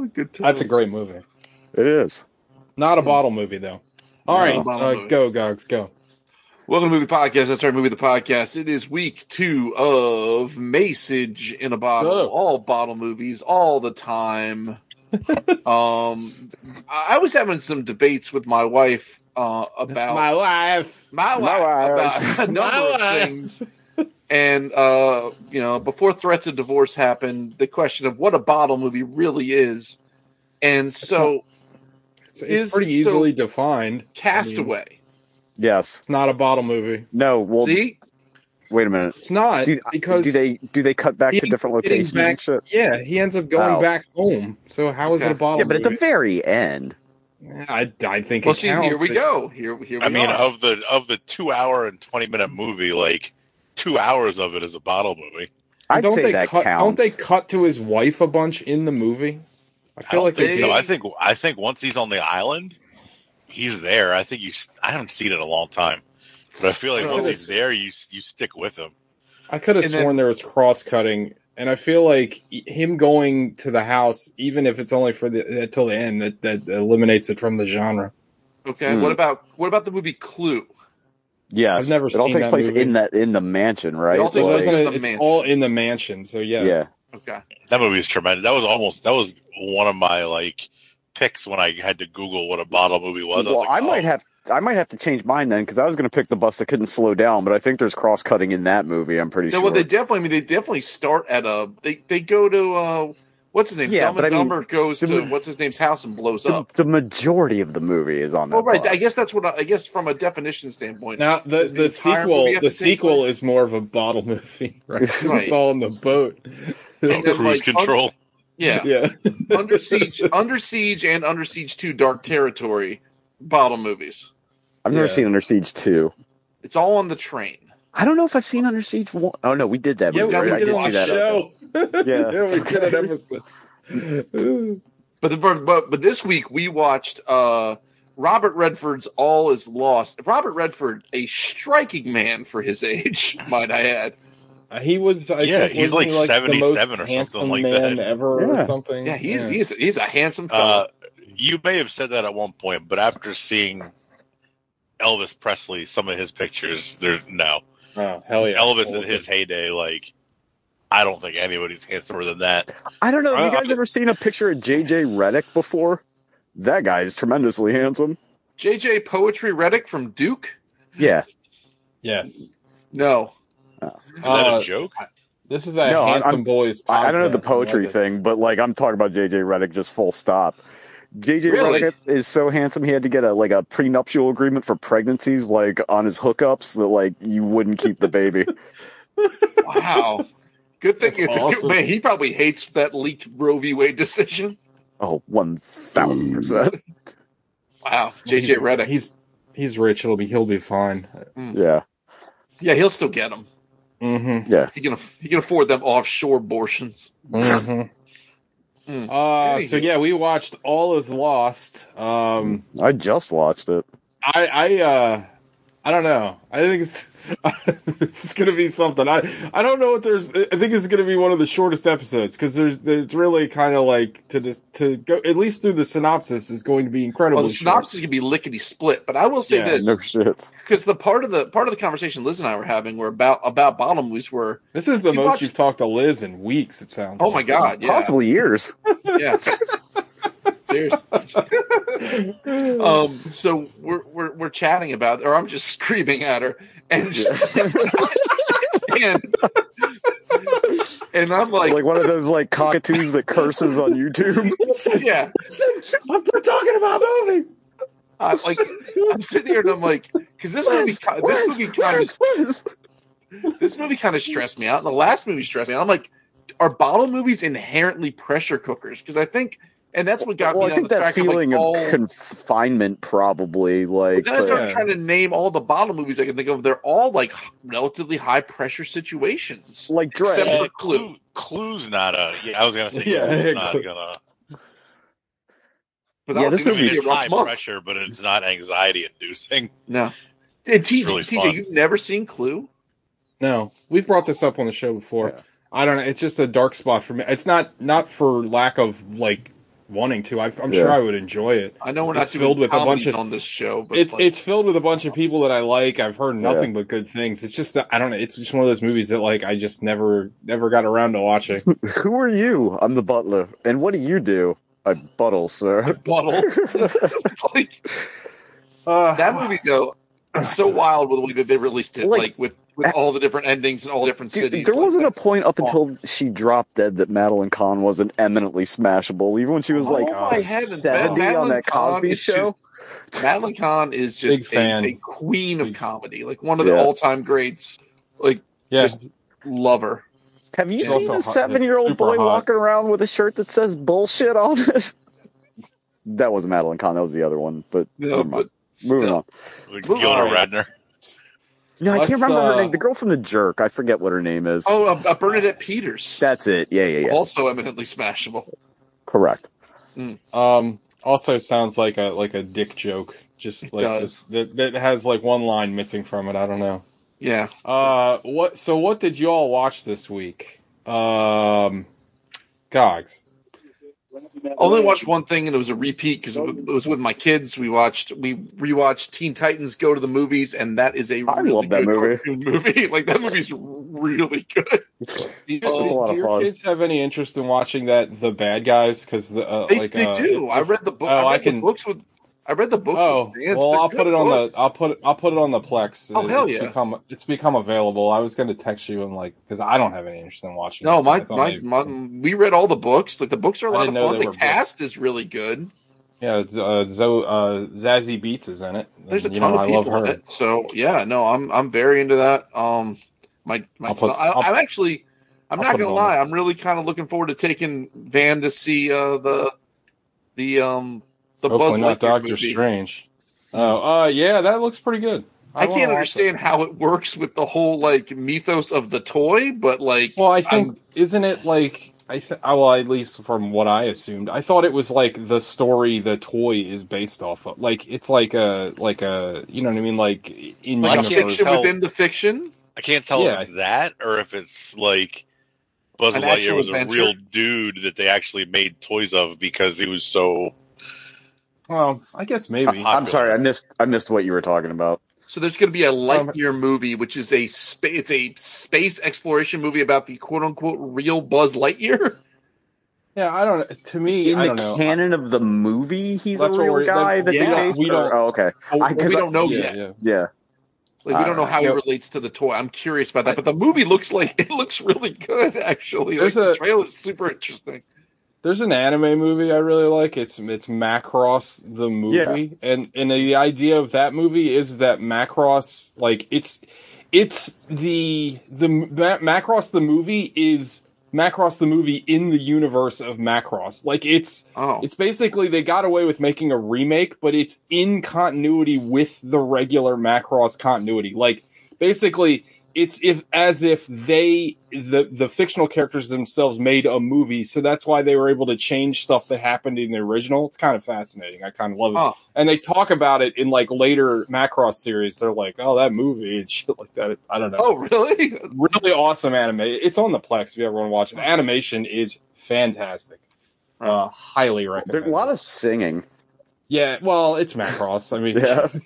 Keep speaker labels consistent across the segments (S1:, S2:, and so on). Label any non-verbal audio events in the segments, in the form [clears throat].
S1: Oh, good.
S2: That's a great movie.
S3: It is.
S2: Not a bottle movie though. All
S1: Not
S2: right,
S1: a bottle
S2: uh, go Gogs, go.
S1: Welcome to Movie Podcast. That's our movie, the podcast. It is week two of Masage in a bottle.
S2: Oh.
S1: All bottle movies, all the time. [laughs] um, I I was having some debates with my wife uh, about
S2: My wife.
S1: my
S3: My
S1: wife
S3: wife.
S1: about [laughs] a number
S2: My
S1: of
S2: wife.
S1: things. And uh, you know, before threats of divorce happened, the question of what a bottle movie really is. And so,
S2: It's, it's
S1: Is-
S2: pretty
S1: so-
S2: easily defined.
S1: Castaway.
S3: Yes.
S2: It's not a bottle movie.
S3: No. Well,
S1: See,
S3: wait a minute.
S2: It's not
S3: Do,
S2: because
S3: do they do they cut back to different locations
S2: back- Yeah, he ends up going
S3: Oh.
S2: back home. So how is it
S1: Okay.
S2: a bottle?
S3: Yeah, but at the very end.
S2: I, I think
S1: well,
S2: it
S1: see, here we go. Here, here we
S4: I mean,
S1: are.
S4: of the of the two hour and twenty minute movie, like two hours of it is a bottle movie.
S3: I'd
S2: don't
S3: say
S2: they
S3: that
S2: cut,
S3: counts.
S2: Don't they cut to his wife a bunch in the movie? I
S4: I
S2: feel
S4: don't
S2: like
S4: think
S2: they
S4: so. I think I think once he's on the island, he's there. I think you. s- I haven't seen it in a long time, but I feel like
S1: So
S4: once he's there, you you stick with him.
S2: I could have
S1: And then-
S2: sworn there was cross cutting, and I feel like him going to the house, even if it's only for the until the end, that that eliminates it from the genre.
S1: Okay.
S3: Hmm.
S1: What about what about the movie Clue?
S3: Yes,
S2: I've never
S3: it all takes place
S2: movie.
S3: in that in the mansion, right?
S1: It all takes
S2: So
S1: place
S2: doesn't
S1: in
S2: it-
S1: the
S2: it's
S1: mansion.
S2: all in the mansion. So yes.
S3: Yeah.
S1: Okay.
S4: That movie is tremendous. That was almost that was one of my like picks when I had to Google what a bottle movie was. I,
S3: well,
S4: was like,
S3: I might
S4: oh,
S3: have I might have to change mine then because I was going to pick the bus that couldn't slow down, but I think there's cross cutting in that movie. I'm pretty
S1: Yeah,
S3: sure.
S1: well, they definitely. I mean, they definitely start at a. They they go to uh, what's his name?
S3: Yeah,
S1: Dumb
S3: but
S1: and
S3: I mean,
S1: Dumber goes
S3: the
S1: to what's his name's house and blows
S3: the,
S1: up.
S3: the majority of the movie is on that.
S1: Oh, right. I guess that's what I, I guess from a definition standpoint.
S2: Now the
S1: Does the
S2: the sequel the sequel
S1: place?
S2: is more of a bottle movie, right? [laughs] 'Cause
S1: Right.
S2: It's all in the boat.
S1: And then,
S4: cruise
S1: like,
S4: control.
S1: yeah, [laughs]
S2: yeah.
S1: Under Siege, Under Siege, and Under Siege Two: Dark Territory bottle movies.
S3: I've never
S2: yeah.
S3: seen Under Siege two.
S1: It's all on the train.
S3: I don't know if I've seen Under Siege one. Oh no, we did that.
S2: Yeah,
S3: movie,
S2: we
S3: right? I
S2: did it
S3: did see that.
S2: show.
S3: Yeah.
S2: yeah, we did an episode.
S1: But the but but this week we watched uh Robert Redford's All Is Lost. Robert Redford, a striking man for his age, [laughs] might I add.
S2: Uh, he was. I
S4: Yeah,
S2: think,
S4: he's
S2: wasn't
S4: like
S2: he, the
S4: 77 or something like
S2: man
S4: that.
S2: ever,
S3: Yeah.
S2: or something.
S1: Yeah, he's he's he's a handsome fellow.
S4: Uh, you may have said that at one point, but after seeing Elvis Presley, some of his pictures, there no
S2: oh hell yeah,
S4: Elvis in his heyday. Like, I don't think anybody's handsomer than that.
S3: I don't know. Have you
S2: I-
S3: guys ever seen a picture of JJ Redick before? That guy is tremendously handsome.
S1: JJ Poetry Redick from Duke?
S3: Yeah.
S2: Yes,
S1: No.
S4: Is that
S2: Uh,
S4: a joke?
S2: this is that
S3: No, I'm-
S2: handsome boys.
S3: I, I don't know the poetry thing, but like I'm talking about JJ Redick just full stop. JJ
S1: Really?
S3: Redick is so handsome he had to get a like a prenuptial agreement for pregnancies like on his hookups that like you wouldn't keep the baby. [laughs]
S1: Wow. Good thing
S2: That's
S1: it's
S2: awesome.
S1: man, he probably hates that leaked Roe v. Wade decision.
S3: oh, one thousand percent.
S1: Wow.
S2: He's-
S1: JJ Redick.
S2: He's he's rich. He'll be he'll be fine.
S3: Yeah.
S1: yeah, he'll still get them.
S2: Mm-hmm.
S3: Yeah.
S1: He can he can afford them offshore abortions.
S2: Mm-hmm.
S1: Mm.
S2: Uh, so yeah, we watched All Is Lost. Um,
S3: I just watched it.
S2: I I uh, I don't know. I think it's [laughs] this is gonna be something. I I don't know what there's. I think it's gonna be one of the shortest episodes because there's there's really kind of like to just to go at least through the synopsis is going to be incredible.
S1: Well, the synopsis
S2: short.
S1: can be lickety split, but I will say
S2: Yeah,
S1: this
S3: No shit.
S1: because the part of the part of the conversation Liz and I were having were about about bottom movies were
S2: This is the
S1: we
S2: most
S1: watched-
S2: you've talked to Liz in weeks. It sounds.
S1: oh
S2: like.
S1: my god, yeah,
S3: Possibly years.
S1: yeah, [laughs] [laughs] seriously. [laughs] um, so we're we're we're chatting about, or I'm just [laughs] screaming at her, and [laughs] and and I'm like,
S3: like one of those like cockatoos that curses on YouTube.
S1: yeah,
S2: We're talking about movies.
S1: I'm like I'm sitting here and I'm like, because this movie, ki- this movie kind of this movie kind of stressed me out. The last movie stressed me out. I'm like, are bottle movies inherently pressure cookers? Because I think, and that's what got
S3: Well,
S1: me
S3: I think
S1: the
S3: that feeling
S1: of,
S3: of,
S1: all,
S3: confinement probably like.
S1: Then I
S3: but-
S1: started
S2: Yeah.
S1: trying to name all the bottle movies I can think of. They're all like relatively high pressure situations.
S3: like Dread.
S1: for
S4: Yeah,
S1: Clue.
S4: Clue. Clue's not a. Yeah, I was gonna say. [laughs]
S2: Yeah,
S4: Clue's
S2: yeah,
S4: not
S2: Clue.
S4: gonna.
S1: But
S3: Yeah,
S1: I
S3: this
S1: this
S4: I mean,
S1: movie
S4: it's
S1: a rough
S4: high
S1: month.
S4: pressure, but it's not anxiety inducing.
S1: No. And TJ,
S4: really
S1: TJ, you've never seen Clue?
S2: No, we've brought this up on the show before.
S3: Yeah.
S2: I don't know. It's just a dark spot for me. It's not not for lack of like wanting to. I, I'm
S3: Yeah.
S2: sure I would enjoy it.
S1: I know we're
S2: It's
S1: not
S2: filled
S1: doing
S2: with a bunch of-
S1: on this show, but
S2: It's
S1: like,
S2: it's filled with a bunch of people that I like. I've heard nothing but good things. It's just I don't know. It's just one of those movies that like I just never never got around to watching. [laughs]
S3: Who are you? I'm the butler. And what do you do? I buttle, sir.
S1: bottle. [laughs] like
S2: Uh,
S1: that movie though, so [clears throat] wild with the way that they released it,
S3: Like,
S1: like, with with all the different endings and all different
S3: Dude,
S1: cities.
S3: there
S1: like,
S3: wasn't a point up
S1: awesome.
S3: until she dropped dead that Madeline Kahn wasn't eminently smashable. Even when she was
S1: Oh
S3: like
S2: my
S1: heavens,
S3: seventy
S1: Madeline
S3: on that Cosby
S1: is
S3: show. [laughs]
S1: Madeline Kahn is
S2: Big
S1: just
S2: fan.
S1: a, a queen of comedy, like one of the
S3: Yeah.
S1: all time greats. Like
S2: yeah,
S1: just love her.
S3: Have you
S2: She's
S3: seen a seven-year-old boy
S2: hot.
S3: walking around with a shirt that says "bullshit" on it? [laughs] that wasn't Madeline Kahn. That was the other one. But
S1: You
S3: never mind.
S1: but
S3: moving
S1: still.
S3: on.
S4: Like
S1: Well,
S4: Gilda. Radner.
S3: No, I
S2: Let's,
S3: can't remember her
S2: uh,
S3: name. The girl from The Jerk. I forget what her name is.
S1: Oh, uh, uh, Bernadette Peters,
S3: That's it. Yeah, yeah, yeah.
S1: also eminently smashable.
S3: Correct.
S2: Um, also sounds like a like a dick joke. Just
S1: It
S2: like
S1: does.
S2: this, that that has like one line missing from it. I don't know.
S1: Yeah,
S2: Uh, what? So what did you all watch this week? Um, Gogs.
S1: I only watched one thing, and it was a repeat because it was with my kids. We watched, we rewatched Teen Titans Go to the Movies, and that is a
S3: I
S1: really
S3: love that
S1: good
S3: movie.
S1: movie. [laughs] like that movie's really good.
S2: Do, you,
S1: Oh,
S3: it's a lot
S2: do
S3: of
S2: your
S3: fun.
S2: kids have any interest in watching that The Bad Guys? Because the uh,
S1: They,
S2: like
S1: they
S2: uh,
S1: do.
S2: it-
S1: I read the book.
S2: Oh,
S1: I
S2: I can-
S1: the books with. I read the book.
S2: Oh well,
S1: They're
S2: I'll put it on the I'll put it I'll put it on the Plex.
S1: Oh, hell
S2: it's
S1: yeah.
S2: Become it's become available. I was going to text you and like because I don't have any interest in watching.
S1: No,
S2: it.
S1: my, my, my we read all the books. Like the books are a lot of fun. The cast is really good.
S2: yeah, it's, uh, Zo, uh, Zazie Beetz is in it.
S1: There's a
S2: And, you
S1: ton
S2: know,
S1: of
S2: I love
S1: people in it. So yeah, no, I'm I'm very into that. Um, my my
S2: put-
S1: son, I, I'm actually. I'm
S2: I'll
S1: not gonna lie. I'm really kind of looking forward to taking Van to see uh, the the um the Buzz
S2: Hopefully not
S1: Lightyear
S2: Doctor
S1: movie.
S2: Strange. Oh, uh, yeah, that looks pretty good.
S1: I,
S2: wanna
S1: can't
S2: watch
S1: understand how it works with the whole like mythos of the toy, but like.
S2: Well, I think
S1: I'm-
S2: isn't it like I th- well, at least from what I assumed, I thought it was like the story the toy is based off of. Like it's like a like a you know what I mean, like in
S1: like
S4: I
S1: a
S4: can't
S2: universe.
S1: fiction
S4: tell.
S1: within the fiction.
S4: I can't tell
S2: Yeah.
S4: if it's that or if it's like Buzz
S1: An
S4: Lightyear
S1: actual
S4: was a real dude that they actually made toys of because he was so.
S2: Well, I guess maybe.
S4: Uh,
S3: I'm sorry, I missed. I missed what you were talking about.
S1: So there's going to be a
S2: I'm-
S1: Lightyear movie, which is a spa- it's a space exploration movie about the quote unquote real Buzz Lightyear.
S2: Yeah, I don't. To me,
S3: In
S2: I
S3: the
S2: don't know.
S3: canon of the movie, he's
S2: That's
S3: a real guy
S2: that-
S3: that
S1: yeah,
S3: they based.
S2: we don't-
S3: oh, okay.
S1: Well,
S3: I- 'cause
S1: we don't know
S2: yeah,
S1: yet.
S2: yeah.
S3: Yeah.
S1: Like we don't know
S3: Uh,
S1: how
S2: yeah.
S1: he relates to the toy. I'm curious about that, but the movie looks like [laughs] it looks really good. Actually, like,
S2: There's
S1: the
S2: a-
S1: trailer's super interesting.
S2: There's an anime movie I really like. It's it's Macross the movie, and and the idea of that movie is that Macross like it's it's the the Macross the movie is Macross the movie in the universe of Macross. Like it's
S1: Oh,
S2: it's basically they got away with making a remake, but it's in continuity with the regular Macross continuity. Like basically it's if as if they the the fictional characters themselves made a movie, so that's why they were able to change stuff that happened in the original. It's kind of fascinating. I kind of love it.
S1: oh,
S2: And they talk about it in like later Macross series. They're like, "Oh, that movie and [laughs] shit like that." I don't know
S1: oh, really? [laughs]
S2: really awesome anime. It's on the Plex if you ever want to watch it. Animation is fantastic. Uh, highly recommend.
S3: There's a lot of singing.
S2: yeah. Well, it's Macross. I mean,
S3: Yeah. [laughs]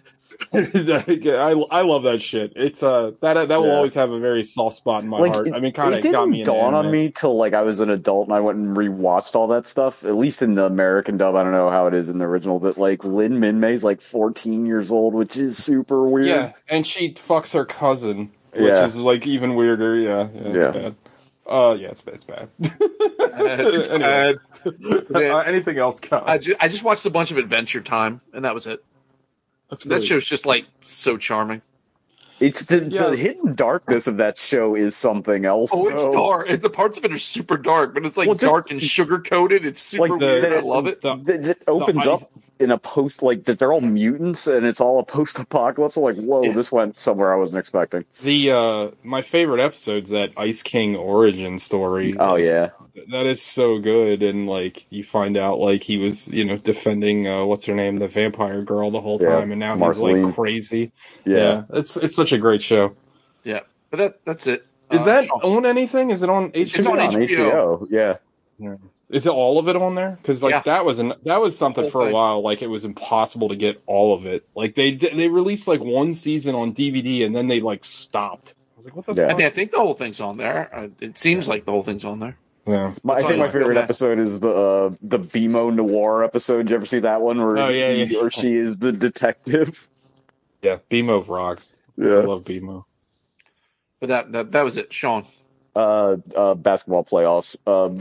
S2: I I love that shit. It's uh that that will
S3: Yeah.
S2: always have a very soft spot in my
S3: Like,
S2: heart.
S3: it-
S2: I mean, kind of
S3: didn't
S2: got me. into
S3: dawn on me till like I was an adult and I went and rewatched all that stuff. At least in the American dub, I don't know how it is in the original. That like Lynn Minmay's like 14 years old, which is super weird.
S2: Yeah, and she fucks her cousin, which
S3: Yeah.
S2: is like even weirder. Yeah, yeah, it's
S3: Yeah.
S2: bad. Uh, yeah, it's bad. It's bad. [laughs]
S1: It's [laughs]
S2: Anyway.
S1: bad. [laughs]
S2: Uh, anything else, guys?
S1: I just, I just watched a bunch of Adventure Time, and that was it.
S2: That's
S1: That
S2: great.
S1: show's just like so charming.
S3: It's the,
S2: Yeah.
S3: the hidden darkness of that show is something else.
S1: Oh, it's
S3: though.
S1: dark. And the parts of it are super dark, but it's like
S3: Well, just-
S1: dark and sugar coated. It's super
S3: Like
S2: the-
S1: weird. I love it.
S2: The-
S3: That, that opens
S2: the-
S3: up in a post like that they're all mutants and it's all a post apocalypse. Like, whoa,
S1: Yeah.
S3: this went somewhere I wasn't expecting.
S2: The uh my favorite episode's that Ice King origin story.
S3: Oh yeah,
S2: That is so good and like you find out like he was, you know, defending uh what's her name, the vampire girl the whole
S3: Yeah,
S2: time and now he's like crazy.
S3: yeah.
S2: It's it's such a great show.
S1: Yeah, but that that's it.
S2: Is
S1: Uh,
S2: that on anything? Is it on HBO?
S3: be
S1: on
S3: on
S1: HBO.
S3: HBO. Yeah,
S2: Is it all of it on there? Because like
S1: Yeah.
S2: that was an that was something for a
S1: thing.
S2: while. Like it was impossible to get all of it. Like they they released like one season on DVD and then they like stopped. I was like, what the
S3: Yeah.
S1: I mean, I think the whole thing's on there. Uh, It seems like the whole thing's on there.
S2: Yeah.
S3: My, I think my favorite
S1: feel
S3: episode is the uh, the BMO Noir episode. Did you ever see that one where
S2: Oh, yeah,
S3: he
S2: yeah.
S3: or she is the detective?
S2: Yeah. BMO rocks. I love BMO.
S1: But that that, that was it, Sean.
S3: Uh, uh, basketball playoffs. Um,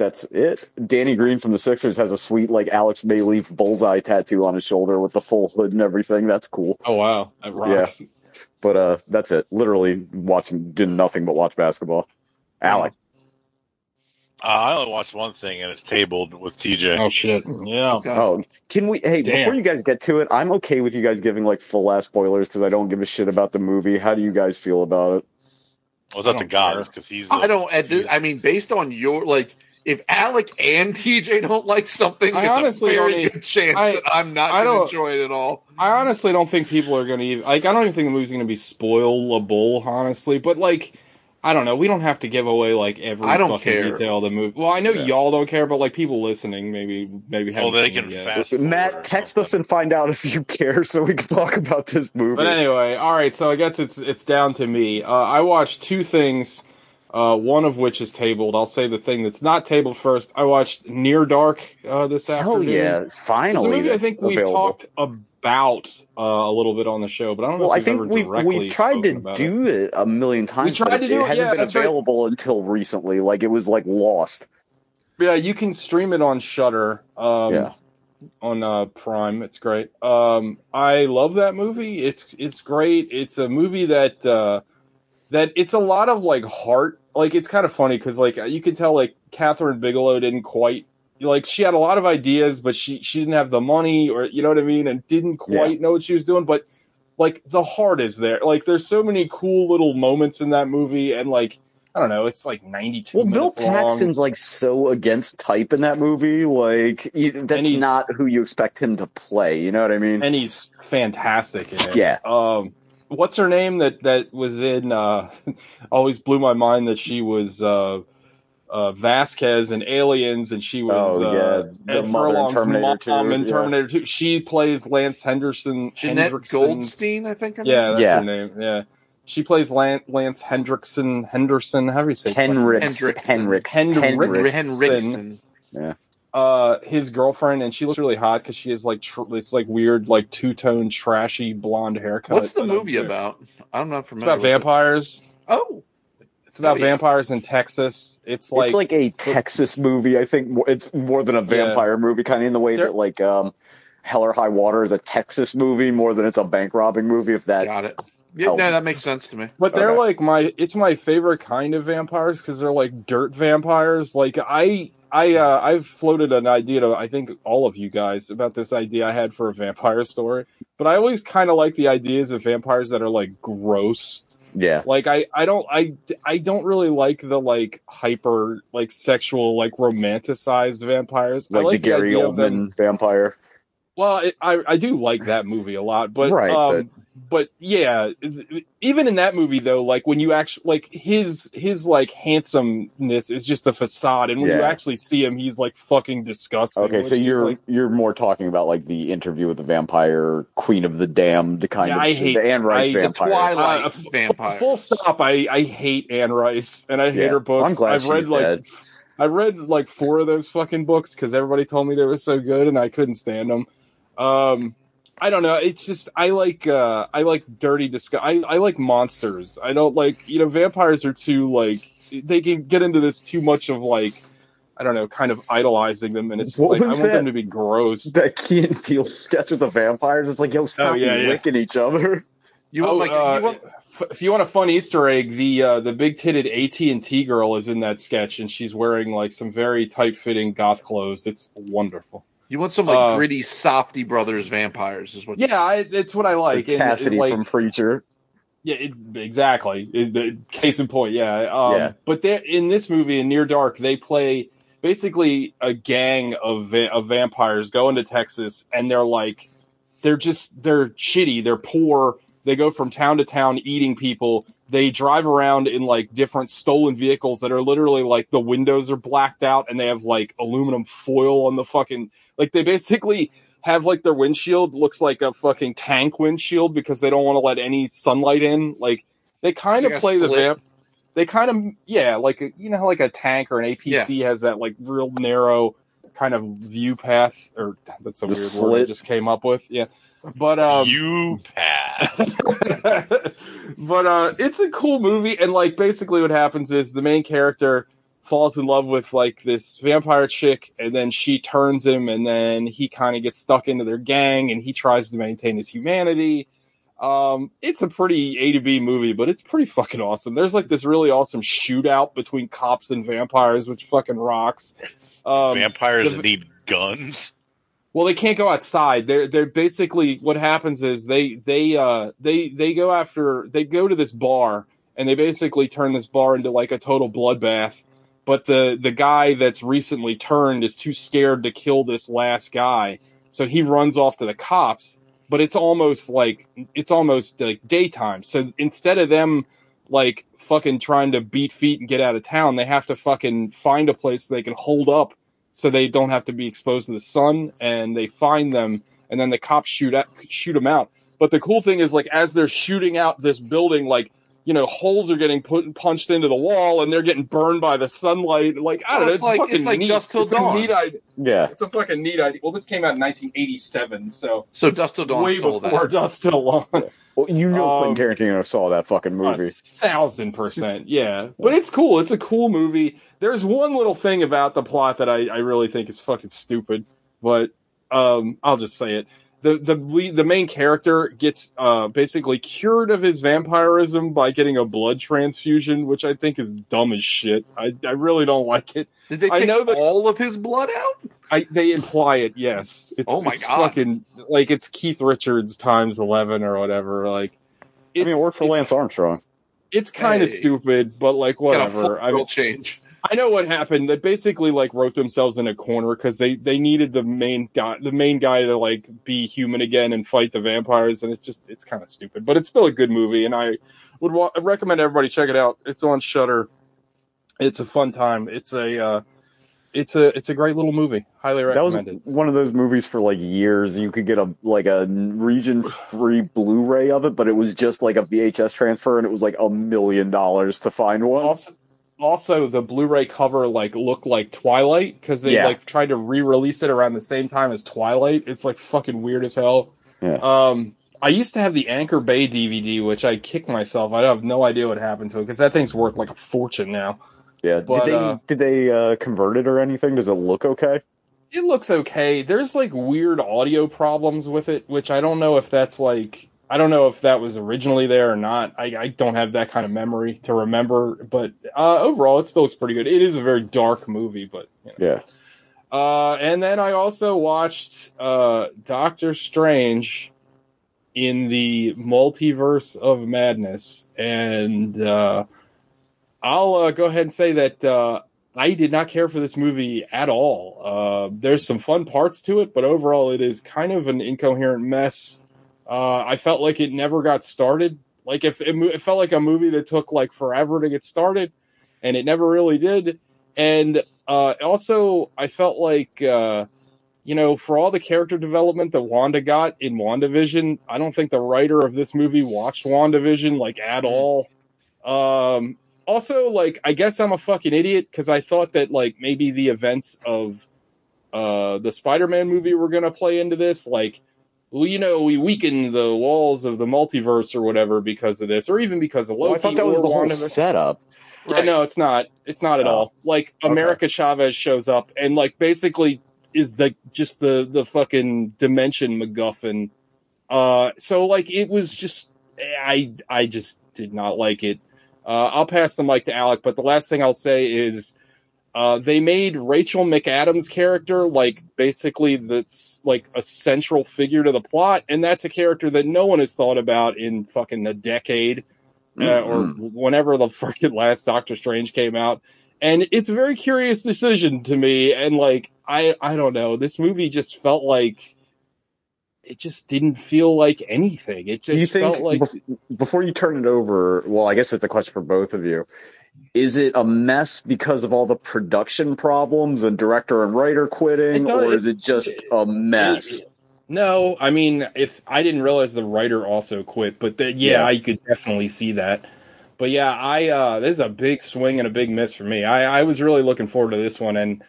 S3: that's it. Danny Green from the Sixers has a sweet like Alex Maleev bullseye tattoo on his shoulder with the full hood and everything. That's cool.
S2: Oh wow. That rocks.
S3: But uh, that's it. Literally watching, did nothing but watch basketball. Alec,
S4: Uh, I only watched one thing, and it's tabled with TJ.
S2: Oh shit. Yeah.
S3: Oh, can we? Hey,
S2: Damn.
S3: before you guys get to it, I'm okay with you guys giving like full ass spoilers because I don't give a shit about the movie. How do you guys feel about it?
S4: Well, it's up
S2: I
S4: to God because he's. The,
S1: I don't. At this,
S4: he's-
S1: I mean, based on your like, if Alec and TJ don't like something,
S2: I
S1: it's
S2: honestly
S1: a very
S2: don't
S1: good chance
S2: I-
S1: that I'm not
S2: I
S1: going to
S2: don't-
S1: enjoy it at all.
S2: I honestly don't think people are gonna even like I don't even think the movie's gonna be spoilable, honestly. But like I don't know, we don't have to give away like every
S1: I don't
S2: fucking
S1: care.
S2: detail of the movie. Well, I know
S3: Yeah.
S2: y'all don't care, but like people listening maybe maybe
S4: Well,
S2: haven't
S4: they can fast
S3: Matt, text us and find out if you care so we can talk about this movie.
S2: But anyway, all right. So I guess it's it's down to me. Uh, I watched two things. Uh, one of which is tabled. I'll say the thing that's not tabled first. I watched Near Dark uh, this
S3: Hell
S2: afternoon.
S3: yeah!
S2: It's a
S3: Finally,
S2: movie I think we've
S3: available.
S2: talked about uh, a little bit on the show, but I don't know
S3: Well, I
S2: if we've
S3: think we've we've tried to
S2: about it.
S3: do it. a million times.
S2: We
S3: tried
S2: to do it, it
S3: hasn't
S2: yeah,
S3: been
S2: that's right.
S3: available until recently. Like it was like lost.
S2: Yeah, you can stream it on Shudder. Um,
S3: Yeah.
S2: On uh, Prime, it's great. Um, I love that movie. It's it's great. It's a movie that uh, that it's a lot of like heart. Like it's kind of funny because like you can tell like Kathryn Bigelow didn't quite like she had a lot of ideas, but she she didn't have the money or you know what I mean, and didn't quite know what she was doing. But like the heart is there. Like there's so many cool little moments in that movie, and like I don't know, it's like 92
S3: Well, Bill
S2: minutes long.
S3: Paxton's like so against type in that movie. Like that's not who you expect him to play. You know what I mean?
S2: and he's fantastic in it.
S3: Yeah.
S2: Um, what's her name that that was in? Uh, [laughs] always blew my mind that she was uh, uh, Vasquez in Aliens, and she was
S3: Oh,
S2: uh,
S3: yeah, the
S2: Ed
S3: mother in
S2: Furlong's
S3: Terminator 2,
S2: mom in
S3: yeah.
S2: Terminator 2. She plays Lance Henderson.
S1: Jenette
S2: Hendrickson's-
S1: Goldstein, I think. her name
S2: Yeah, that's
S3: Yeah.
S2: her name. Yeah. She plays Lance, Lance Hendrickson, Henderson. How do you say?
S3: Henricks,
S1: Hendrickson.
S3: Henricks,
S2: Hendrick-
S3: Henricks.
S1: Henriksen.
S2: Uh his girlfriend and she looks really hot because she has like tr- this like weird like two-tone trashy blonde haircut
S1: What's the movie
S2: I'm-
S1: about? I'm not familiar
S2: it's
S1: familiar.
S2: about
S1: with it.
S2: vampires
S1: Oh,
S2: it's about
S1: Oh, yeah.
S2: vampires in texas it's like,
S3: it's like a Texas movie. I think it's more than a vampire movie, kind of in the way
S2: There-
S3: that like um, Hell or High Water is a Texas movie more than it's a bank robbing movie. If that
S1: got it. Yeah, no, that makes sense to me.
S2: but they're
S3: okay.
S2: like my it's my favorite kind of vampires because they're like dirt vampires like i i uh i've floated an idea to i think all of you guys about this idea i had for a vampire story but i always kind of like the ideas of vampires that are like gross.
S3: Yeah,
S2: like i i don't i i don't really like the like hyper like sexual like romanticized vampires. I
S3: like, the Gary
S2: them-
S3: Oldman vampire.
S2: well it, i i do like that movie a lot but
S3: Right,
S2: um but yeah even in that movie though like when you actually like his his like handsomeness is just a facade and when you actually see him he's like fucking disgusting
S3: Okay, so you're
S2: like,
S3: you're more talking about like the interview with the vampire, Queen of the Damned, kind
S2: Yeah,
S3: of
S2: I hate-
S3: the Anne Rice
S2: I- the
S3: vampire.
S1: Twilight
S2: Uh, f-
S1: vampire.
S2: full stop i i hate anne rice and i hate
S3: Yeah.
S2: her books
S3: I'm glad
S2: i've read
S3: she's
S2: like
S3: dead.
S2: I read like four of those fucking books because everybody told me they were so good and I couldn't stand them. Um, I don't know. It's just I like uh, I like dirty disgust. I, I like monsters. I don't like you know vampires are too like they can get into this too much of like I don't know, kind of idolizing them, and it's just
S3: What
S2: like I want
S3: that?
S2: them to be gross.
S3: that Key and Peele sketch with the vampires. It's like, yo, stop
S2: Oh, yeah, yeah.
S3: licking each other.
S1: You want
S2: Oh,
S1: like
S2: uh,
S1: you want
S2: f- if you want a fun Easter egg, the uh, the big titted AT and T girl is in that sketch, and she's wearing like some very tight fitting goth clothes. It's wonderful.
S1: You want some like
S2: uh,
S1: gritty Safdie Brothers vampires is what
S2: Yeah, I, it's what I like. and,
S3: Cassidy
S2: like,
S3: from Preacher.
S2: Yeah, it, exactly. It, the- case in point, yeah. Um,
S3: Yeah.
S2: But in this movie, in Near Dark, they play basically a gang of va- of vampires go into Texas, and they're like, they're just they're shitty, they're poor, They go from town to town eating people. They drive around in like different stolen vehicles that are literally like the windows are blacked out and they have like aluminum foil on the fucking like they basically have like their windshield looks like a fucking tank windshield because they don't want to let any sunlight in. Like they kind of
S1: a
S2: play the
S1: slit?
S2: vamp. They kind of yeah, like a, you know how like a tank or an APC has that like real narrow kind of view path or that's a
S3: The
S2: weird word I just came up with. Yeah. But um
S4: you pass. [laughs]
S2: but uh it's a cool movie and like basically what happens is the main character falls in love with like this vampire chick and then she turns him and then he kind of gets stuck into their gang and he tries to maintain his humanity um it's a pretty a to b movie but it's pretty fucking awesome there's like this really awesome shootout between cops and vampires which fucking rocks um
S4: Vampires
S2: the-
S4: need guns.
S2: Well, they can't go outside. They're they're basically what happens is they they uh they they go after they go to this bar and they basically turn this bar into like a total bloodbath. But the the guy that's recently turned is too scared to kill this last guy, so he runs off to the cops. But it's almost like it's almost like daytime. So instead of them like fucking trying to beat feet and get out of town, they have to fucking find a place they can hold up so they don't have to be exposed to the sun and they find them and then the cops shoot at, shoot them out. But the cool thing is like as they're shooting out this building like you know holes are getting put punched into the wall and they're getting burned by the sunlight like i don't know
S1: it's
S2: it's,
S1: like-
S2: fucking
S1: it's like
S2: neat.
S1: Dusk Till
S2: it's
S1: Dawn.
S2: a neat idea
S3: Yeah.
S2: it's a fucking neat idea well this came out in 1987 so
S1: So Dusk Till Dawn
S2: way
S1: stole
S2: before
S1: that.
S2: Dusk Till Dawn
S3: Well, you know
S2: Um,
S3: Quentin Tarantino saw that fucking
S2: A
S3: movie.
S2: thousand percent, yeah. But it's cool. It's a cool movie. There's one little thing about the plot that I, I really think is fucking stupid, but um, I'll just say it. The the lead, the main character gets uh, basically cured of his vampirism by getting a blood transfusion, which I think is dumb as shit. I, I really don't like it.
S1: Did they
S2: I
S1: take
S2: know that-
S1: all of his blood out?
S2: I they imply it, yes. It's,
S1: Oh my
S2: it's
S1: God.
S2: fucking like it's Keith Richards times eleven or whatever. Like,
S3: I mean, it worked for Lance Armstrong.
S2: It's kind of
S1: Hey.
S2: stupid, but like
S1: Got a
S2: whatever.
S1: full
S2: I mean,
S1: change.
S2: I know what happened. They basically like wrote themselves in a corner because they they needed the main guy, the main guy to like be human again and fight the vampires, and it's just it's kind of stupid, but it's still a good movie, and I would wa- recommend everybody check it out. It's on Shudder. It's a fun time. It's a uh, it's a it's a great little movie. Highly recommended.
S3: That was one of those movies for like years. You could get a like a region free Blu-ray of it, but it was just like a VHS transfer, and it was like a million dollars to find one.
S2: also also the blu-ray cover like looked like twilight because they
S3: Yeah.
S2: like tried to re-release it around the same time as twilight it's like fucking weird as hell
S3: Yeah.
S2: um i used to have the anchor bay dvd which i kicked myself i have no idea what happened to it because that thing's worth like a fortune now
S3: Yeah.
S2: But,
S3: did they
S2: uh,
S3: did they uh, convert it or anything? Does it look okay?
S2: it looks okay there's like weird audio problems with it which i don't know if that's like i don't know if that was originally there or not i, I don't have that kind of memory to remember but uh overall it still looks pretty good it is a very dark movie but you know.
S3: Yeah.
S2: Uh, and then I also watched uh, Doctor Strange in the Multiverse of Madness, and uh, I'll uh, go ahead and say that uh, I did not care for this movie at all. Uh, there's some fun parts to it, but overall, it is kind of an incoherent mess. Uh, I felt like it never got started. Like if it, it felt like a movie that took like forever to get started, and it never really did. And uh, also, I felt like, uh, you know, for all the character development that Wanda got in WandaVision, I don't think the writer of this movie watched WandaVision like at all. Um, also, like, I guess I'm a fucking idiot because I thought that like maybe the events of uh, the Spider-Man movie were gonna play into this, like. Well, you know, we weaken the walls of the multiverse or whatever because of this, or even because of Loki.
S3: Well, I thought that was the whole
S2: WandaVision.
S3: setup.
S2: Yeah, no, it's not. It's not at
S3: Oh.
S2: all. Like America Chavez shows up and like basically is the just the the fucking dimension MacGuffin. Uh, so like it was just I I just did not like it. Uh, I'll pass the mic to Alec, but the last thing I'll say is. Uh, they made Rachel McAdams' character like basically that's like a central figure to the plot, and that's a character that no one has thought about in fucking a decade uh, or whenever the [laughs] fucking last Doctor Strange came out. And it's a very curious decision to me. And like, I, I don't know, this movie just felt like it just didn't feel like anything. It just
S3: Do you think
S2: felt like
S3: bef- before you turn it over? Well, I guess it's a question for both of you. Is it a mess because of all the production problems and director and writer quitting, or is it just a mess?
S2: No, I mean, if I didn't realize the writer also quit, but the, yeah,
S3: Yeah.
S2: I could definitely see that. But yeah, I uh this is a big swing and a big miss for me. I I was really looking forward to this one and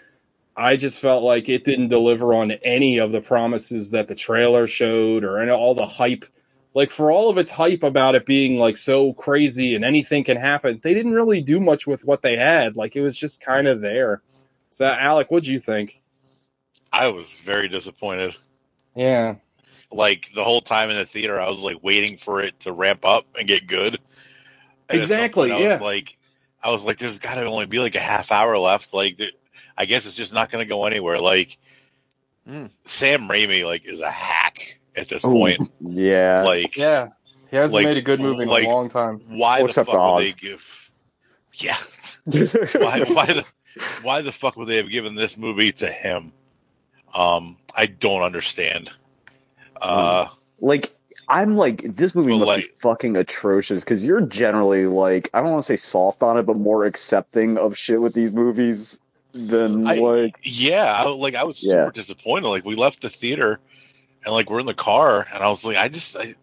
S2: I just felt like it didn't deliver on any of the promises that the trailer showed or any, all the hype. Like for all of its hype about it being like so crazy and anything can happen, they didn't really do much with what they had. Like it was just kind of there. So Alec, what'd you think?
S4: I was very disappointed.
S2: Yeah.
S4: Like the whole time in the theater, I was like waiting for it to ramp up and get good. And
S2: Exactly,
S4: point, I
S2: yeah.
S4: was like, I was like, there's got to only be like a half hour left. Like, th- I guess it's just not going to go anywhere. Like,
S1: Mm.
S4: Sam Raimi like is a hack at this
S3: Ooh,
S4: point. [laughs]
S3: yeah.
S4: Like,
S2: Yeah. He hasn't
S4: Like-
S2: made a good movie in
S4: like-
S2: a long time.
S4: why
S3: Well,
S4: the
S3: except
S4: fuck would they give? Yeah, [laughs] why, why the why the fuck would they have given this movie to him? Um, I don't understand. Uh,
S3: like I'm like this movie
S4: Well,
S3: must
S4: like-
S3: be fucking atrocious because you're generally like I don't want to say soft on it, but more accepting of shit with these movies than
S4: I,
S3: like
S4: yeah, I, like I was
S3: Yeah.
S4: super disappointed. Like we left the theater, and like we're in the car, and I was like, I just, I,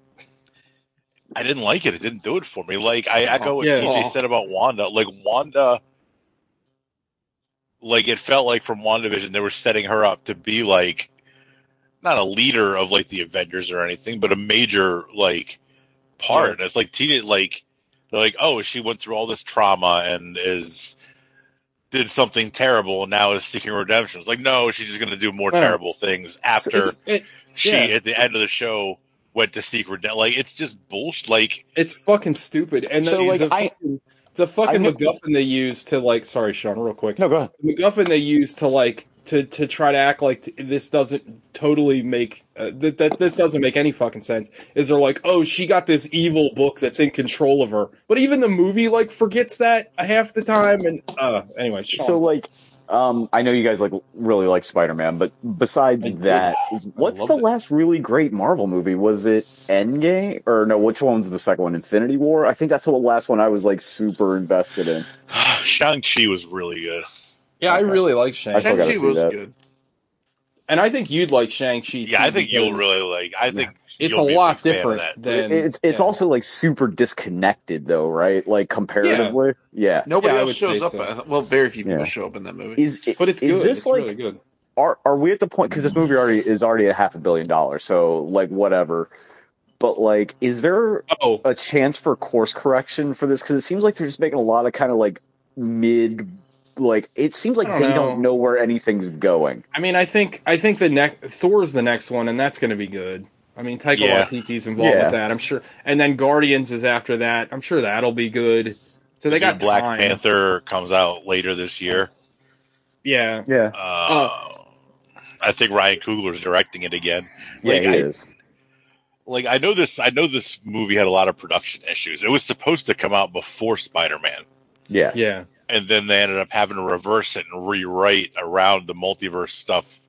S4: I didn't like it. It didn't do it for me. Like I echo what
S2: Yeah.
S4: TJ said about Wanda. Like Wanda, like it felt like from WandaVision they were setting her up to be like not a leader of like the Avengers or anything, but a major like part. And it's like TJ, like they're like, oh, she went through all this trauma and is did something terrible and now is seeking redemption. It's like, no, she's just going to do more terrible things after
S2: It's, it,
S4: she,
S2: yeah.
S4: at the end of the show, went to secret. redemption. Like, it's just bullshit. Like,
S2: it's fucking stupid. And
S3: So, like,
S2: the,
S3: I-
S2: fucking, the fucking
S3: I
S2: MacGuffin they use to like, sorry, Sean, real quick.
S3: no go ahead.
S2: The MacGuffin they use to like to to try to act like this doesn't totally make uh, that that this doesn't make any fucking sense. Is they're like, oh, she got this evil book that's in control of her, but even the movie like forgets that half the time. And uh, anyway, Sean,
S3: So like um I know you guys like really like Spider-Man, but besides
S2: I
S3: that, what's the
S2: it.
S3: last really great Marvel movie? Was it Endgame or no, which one was the second one? Infinity War? I think that's the last one I was like super invested in. [sighs]
S4: Shang-Chi was really good.
S2: yeah, I really like Shang,
S3: I still gotta
S1: Shang-Chi
S3: see
S1: was
S3: that.
S1: good.
S2: And I think you'd like Shang Chi.
S4: Yeah, I think you'll really like, I think
S2: It's a lot
S4: big fan of
S2: different than
S3: it's it's
S2: yeah.
S3: also like super disconnected though, right? Like comparatively. Yeah.
S1: Nobody
S2: Yeah, I
S1: else shows up.
S2: so.
S1: Well, very few people
S3: Yeah.
S1: show up in that movie.
S3: Is
S2: but it's
S3: is
S2: good.
S3: this
S2: it's
S3: like
S2: really good.
S3: are are we at the point because this movie already is already at half a billion dollars, so like whatever. But like, is there
S2: Oh,
S3: a chance for course correction for this? Because it seems like they're just making a lot of kind of like mid, like it seems like
S2: don't
S3: they
S2: know.
S3: don't know where anything's going.
S2: I mean, I think I think the next Thor's the next one, and that's going to be good. I mean, Taika
S4: Yeah.
S2: Waititi's involved
S3: Yeah.
S2: with that, I'm sure. And then Guardians is after that. I'm sure that'll be good. So they
S4: The new
S2: got
S4: Black
S2: time.
S4: Panther comes out later this year.
S2: Yeah,
S3: Yeah,
S4: Uh, I think Ryan Coogler's directing it again.
S3: yeah,
S4: Like,
S3: he
S4: I-
S3: is.
S4: Like I know this, I know this movie had a lot of production issues. It was supposed to come out before Spider Man,
S3: Yeah,
S2: yeah.
S4: And then they ended up having to reverse it and rewrite around the multiverse stuff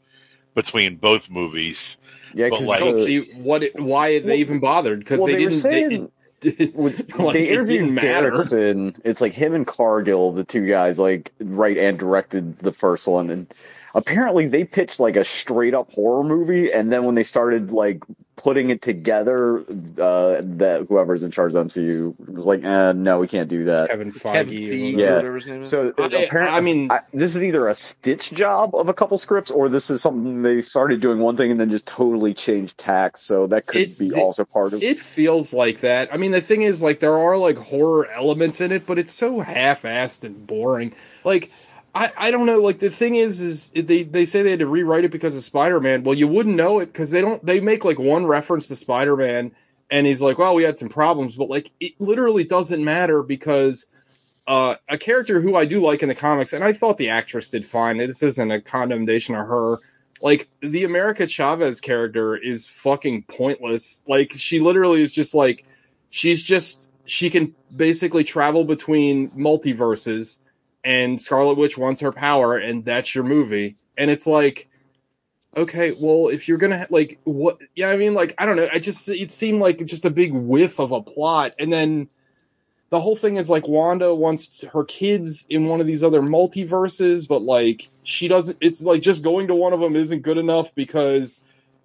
S4: between both movies.
S3: yeah.
S4: But,
S3: 'cause
S2: I don't see what it, why they even bothered because
S3: well,
S2: they,
S3: they, were
S2: didn't.
S3: saying
S2: they, it,
S3: with- [laughs]
S2: like,
S3: they
S2: it
S3: interviewed
S2: didn't.
S3: Derrickson. It's like him and Cargill, the two guys, like write and directed the first one, and apparently they pitched like a straight up horror movie, and then when they started like putting it together, uh, that whoever's in charge of MCU was like, eh, "No, we can't do that."
S2: Kevin Feige.
S1: Kevin Feige,
S2: whatever.
S3: Yeah.
S1: whatever his name is.
S3: So
S2: I-
S3: apparently,
S2: I mean-
S3: I, this is either a stitch job of a couple scripts, or this is something they started doing one thing and then just totally changed tack. So that could
S2: It-
S3: be
S2: it-
S3: also part of.
S2: It feels like that. I mean, the thing is, like, there are like horror elements in it, but it's so half-assed and boring. Like, I, I don't know. Like, the thing is, is they they say they had to rewrite it because of Spider-Man. Well, you wouldn't know it because they don't. They make like one reference to Spider-Man, and he's like, "Well, we had some problems," but like, it literally doesn't matter because. Uh, a character who I do like in the comics, and I thought the actress did fine. This isn't a condemnation of her. Like the America Chavez character is fucking pointless. Like she literally is just like she's just she can basically travel between multiverses and Scarlet Witch wants her power and that's your movie. And it's like okay, well, if you're gonna like what? Yeah, I mean, like I don't know. I just it seemed like just a big whiff of a plot, and then the whole thing is like Wanda wants her kids in one of these other multiverses, but like she doesn't. It's like just going to one of them isn't good enough because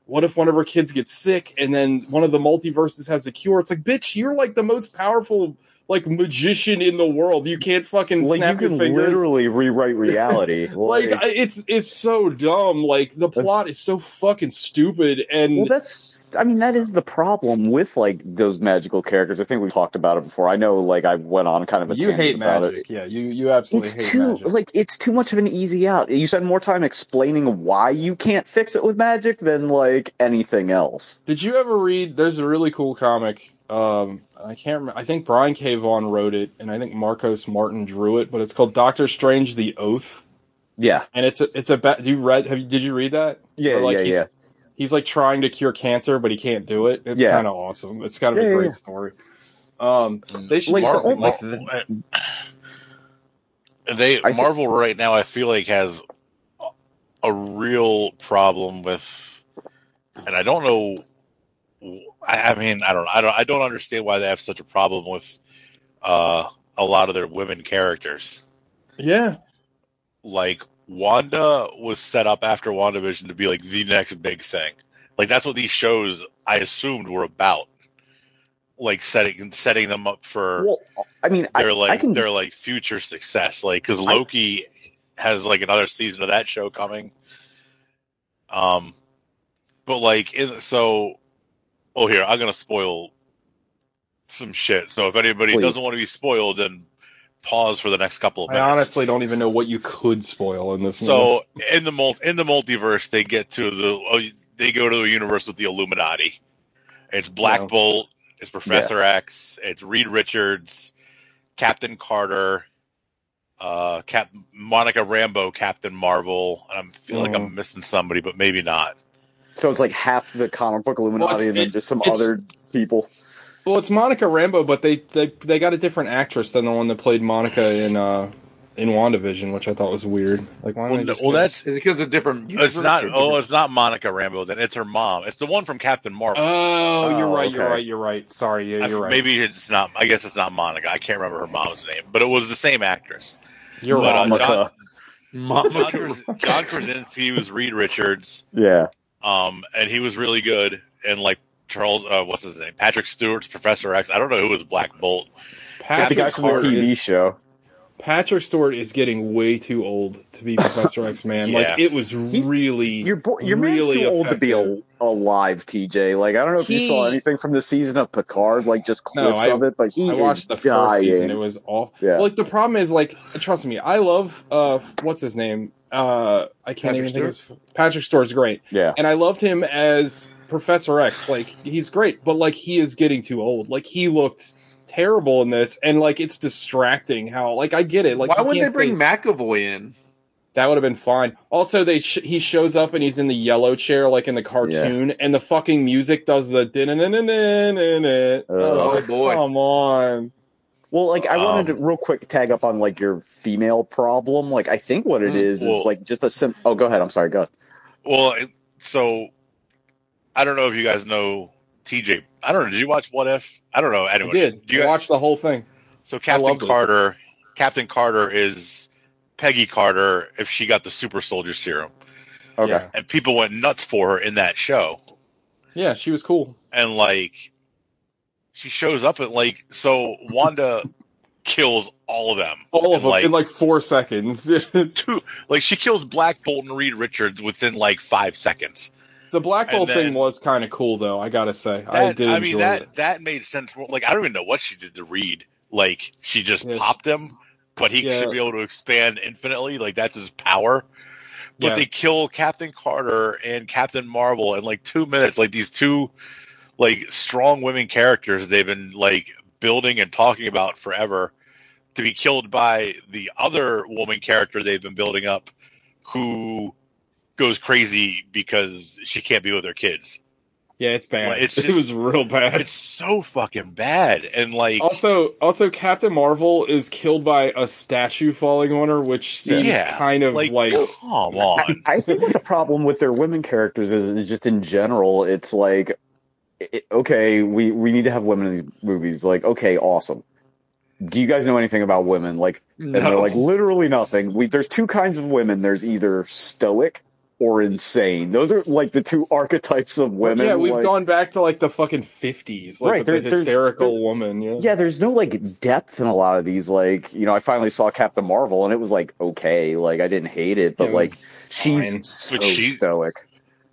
S2: what if one of her kids gets sick and then one of the multiverses has a cure? It's like, bitch, you're like the most powerful like magician in the world. You can't fucking
S3: Like
S2: snap
S3: you
S2: your
S3: can
S2: fingers.
S3: literally rewrite reality. [laughs]
S2: like I- it's it's so dumb. Like the plot is so fucking stupid, and
S3: Well, that's, I mean, that is the problem with like those magical characters. I think we talked about it before. I know, like, I went on kind of a
S2: you hate
S3: about
S2: magic.
S3: it.
S2: Yeah, you you absolutely
S3: It's
S2: hate
S3: too,
S2: magic.
S3: like, it's too much of an easy out. You spend more time explaining why you can't fix it with magic than like anything else.
S2: Did you ever read? There's a really cool comic. Um, I can't. remember. I think Brian K. Vaughan wrote it, and I think Marcos Martin drew it. But it's called Doctor Strange: The Oath,
S3: Yeah.
S2: and it's a it's a. Ba- you read? Have you, did you read that?
S3: Yeah,
S2: like,
S3: yeah,
S2: he's,
S3: yeah.
S2: He's like trying to cure cancer, but he can't do it. It's
S3: Yeah.
S2: kind of awesome. It's kind of
S3: Yeah,
S2: a great
S3: yeah.
S2: story. Um, they should
S3: Like,
S2: do
S3: the
S2: something [sighs] like that.
S4: They
S3: I thi-
S4: Marvel right now, I feel like has a real problem with, and I don't know. I, I mean, I don't, I don't, I don't understand why they have such a problem with uh, a lot of their women characters.
S2: Yeah,
S4: Like Wanda was set up after WandaVision to be like the next big thing. Like that's what these shows I assumed were about. Like setting setting them up for
S3: Well, I mean, I,
S4: their like
S3: I can.
S4: their like future success like because
S3: I-
S4: loki has like another season of that show coming um but like in so oh here i'm gonna spoil some shit so if anybody
S3: Please.
S4: doesn't want to be spoiled then pause for the next couple of minutes.
S2: I honestly don't even know what you could spoil in this. movie.
S4: so in the mul- in the multiverse they get to the oh, they go to the universe with the illuminati it's black
S2: Yeah.
S4: bolt it's professor x it's reed richards captain carter uh cap monica rambeau captain marvel and i feel like
S2: Mhm.
S4: i'm missing somebody but maybe not
S3: So it's like half the comic book Illuminati
S2: it's-
S3: and then
S2: it-
S3: just some other people.
S2: Well, it's Monica Rambeau, but they, they they got a different actress than the one that played Monica in uh in WandaVision, which I thought was weird. Like, why
S4: well,
S2: they
S4: no-
S2: just
S4: well that's
S1: Is it because of different?
S4: it's not oh it's not monica rambeau then it's her mom it's the one from captain marvel
S2: Oh, you're
S3: Oh,
S2: right. You're right. You're right. Sorry. Yeah, you're right.
S4: maybe it's not i guess it's not monica i can't remember her mom's name but it was the same actress
S2: you're
S4: but,
S2: right.
S4: uh, John,
S1: Mama
S4: John, Kras- John Krasinski was Reed Richards,
S3: Yeah.
S4: Um, and he was really good. And like Charles, uh, what's his name? Patrick Stewart's Professor X. I don't know who was Black Bolt.
S3: The
S2: Patrick
S3: guy from the
S2: Stewart,
S3: TV
S2: is,
S3: show.
S2: Patrick Stewart is getting way too old to be Professor X Man.
S4: Yeah.
S2: Like, it was really.
S3: Your bo- your man's
S2: really
S3: too old to be
S2: a,
S3: al- alive, TJ. Like I don't know if you saw anything from the season of Picard, like just
S2: No,
S3: clips
S2: I-
S3: of it, but he
S2: I
S3: is
S2: watched the first
S3: dying.
S2: season. It was awful.
S3: Yeah.
S2: Like the problem is, like, trust me, I love uh, what's his name? Uh, I can't
S1: Patrick
S2: even think of his Patrick Stewart's great,
S3: yeah.
S2: and I loved him as Professor X. Like he's great, but like he is getting too old. Like he looked terrible in this, and like it's distracting. How like I get it. Like
S1: Why would they bring
S2: stay-
S1: McAvoy in?
S2: that would have been fine. Also, they sh- he shows up and he's in the yellow chair like in the cartoon, and the fucking music does the din
S3: Oh,
S1: Oh, boy.
S2: Come on.
S3: Well, like I wanted
S4: Um,
S3: to real quick tag up on like your female problem. Like I think what it
S2: Mm,
S3: is
S4: well-
S3: is like just a sim. Oh, go ahead. I'm sorry. Go. ahead.
S4: Well, so I don't know if you guys know TJ. I don't know. Did you watch What If? I don't know.
S2: I
S4: Anyone
S2: did.
S4: Do you
S2: I watched the whole thing.
S4: So Captain
S2: loved it.
S4: Carter, Captain Carter is Peggy Carter if she got the super soldier serum,
S3: Okay.
S2: Yeah.
S4: and people went nuts for her in that show.
S2: Yeah, she was cool.
S4: and like she shows up at like so Wanda kills all of them.
S2: All of them
S4: like
S2: in like four seconds. [laughs]
S4: two like she kills Black Bolt and Reed Richards within like five seconds.
S2: the Black Bolt
S4: then-
S2: thing was kind of cool, though. I gotta say, I did
S4: I, mean that
S2: it.
S4: that made sense. Like I don't even know what she did to Reed. Like she just
S2: Yes.
S4: popped him, but he
S2: Yeah.
S4: should be able to expand infinitely. Like that's his power. But
S2: Yeah.
S4: they kill Captain Carter and Captain Marvel in like two minutes. Like these two like strong women characters they've been like building and talking about forever to be killed by the other woman character they've been building up who goes crazy because she can't be with her kids.
S2: Yeah, it's bad.
S4: Well, it's [laughs]
S2: it was real bad.
S4: It's so fucking bad, and like
S2: Also, also, Captain Marvel is killed by a statue falling on her, which seems
S4: Yeah,
S2: kind of
S4: like,
S2: like,
S4: come on.
S3: I think what the problem with their women characters is, is just in general, it's like, it, okay, we, we need to have women in these movies. Like, okay, awesome. Do you guys know anything about women? Like, and they're like, literally nothing. We, there's two kinds of women. There's either stoic or insane. Those are like the two [laughs] archetypes of women.
S2: yeah, we've
S3: like-
S2: gone back to like the fucking fifties, like
S3: Right,
S2: with
S3: there-
S2: the
S3: there's-
S2: hysterical
S3: there-
S2: woman. Yeah,
S3: yeah, there's no like depth in a lot of these. Like, you know, I finally saw Captain Marvel and it was like okay, like I didn't hate it, but
S2: Yeah,
S3: like she's
S2: fine.
S3: so
S4: she-
S3: stoic.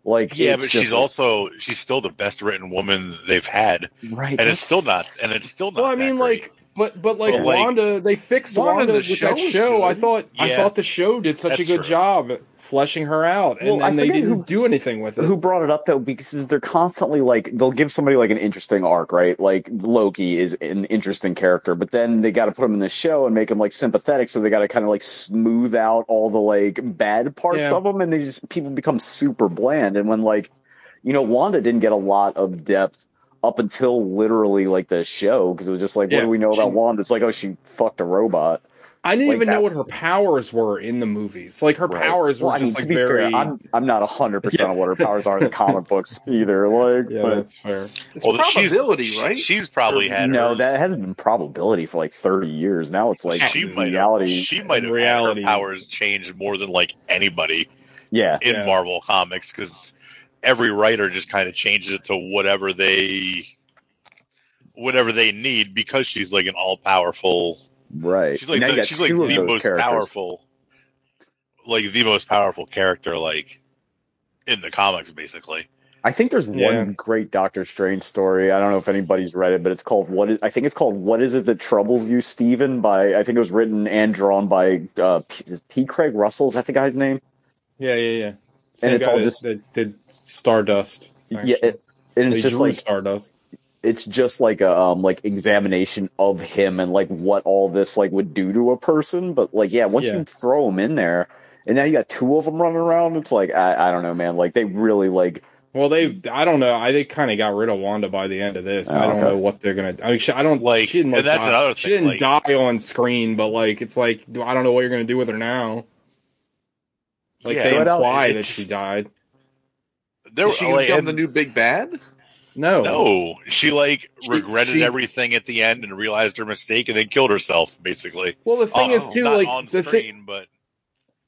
S3: Like,
S4: yeah, but she's
S3: like-
S4: also she's still the best written woman they've had,
S3: right,
S4: and it's still not, and it's still not.
S2: Well, I mean,
S4: great.
S2: like, but but like
S4: But, like,
S2: Wanda, they fixed
S1: Wanda
S2: Wanda
S1: the
S2: with
S1: show
S2: that
S1: was
S2: show. I
S1: good.
S2: thought I thought the show did such a good
S4: true.
S2: job at fleshing her out, and
S3: Well,
S2: then they didn't
S3: who-
S2: do anything with it.
S3: who brought it up though because they're constantly like they'll give somebody like an interesting arc right like loki is an interesting character but then they got to put him in the show and make him like sympathetic so they got to kind of like smooth out all the like bad parts
S2: Yeah.
S3: of him and they just people become super bland and when like you know wanda didn't get a lot of depth up until literally like the show because it was just like what do we know about
S2: she-
S3: wanda it's like oh she fucked a robot
S2: I didn't
S3: like
S2: even
S3: that-
S2: know what her powers were in the movies. Like her
S3: Right.
S2: powers were
S3: well, I mean,
S2: just
S3: to
S2: like
S3: be
S2: very.
S3: fair, I'm I'm not hundred percent on what her powers are in the [laughs] comic books either. Like,
S2: yeah,
S3: but
S2: that's fair.
S1: It's
S4: well, she's
S1: probability,
S4: she-
S1: right?
S4: She's probably had
S3: no,
S4: hers.
S3: that hasn't been probability for like thirty years. Now it's like
S4: she might
S3: reality.
S4: Have, she might have
S2: Reality.
S4: had her powers changed more than like anybody
S3: yeah,
S4: in
S2: Yeah.
S4: Marvel comics because every writer just kind of changes it to whatever they whatever they need because she's like an all powerful.
S3: Right.
S4: She's like
S3: now you
S4: the, she's like
S3: two of
S4: the
S3: those
S4: most
S3: characters.
S4: powerful, like the most powerful character like in the comics, basically.
S3: I think there's
S2: Yeah.
S3: one great Doctor Strange story. I don't know if anybody's read it, but it's called "What Is." I think it's called "What Is It That Troubles You, Stephen?" By I think it was written and drawn by uh, P, is P. Craig Russell. Is that the guy's name?
S2: Yeah, yeah, yeah. Same
S3: it's all
S2: that-
S3: just-
S2: that did Stardust.
S3: Yeah, it, and it's
S2: They
S3: just
S2: drew
S3: like
S2: Stardust.
S3: It's just like a um like examination of him and like what all this like would do to a person but like yeah once
S2: Yeah.
S3: you throw him in there and now you got two of them running around it's like i, I don't know man like they really like
S2: Well, they I don't know. I they kind of got rid of Wanda by the end of this.
S3: Oh,
S2: I don't
S3: okay.
S2: know what they're gonna. I mean, she, I don't
S4: Like,
S2: She didn't, like,
S4: that's
S2: die.
S4: another
S2: She
S4: thing,
S2: didn't
S4: like-
S2: die on screen, but like it's like I don't know what you're gonna do with her now. Like
S4: yeah,
S2: they
S3: what else?
S2: imply that she died.
S4: There,
S1: Is she gonna
S4: like,
S1: become
S4: and-
S1: the new big bad?
S2: No,
S4: No, she like regretted
S1: she-
S4: everything at the end and realized her mistake and then killed herself. Basically,
S2: Well, the thing
S4: Oh,
S2: is too, like
S4: on
S2: the thing.
S4: but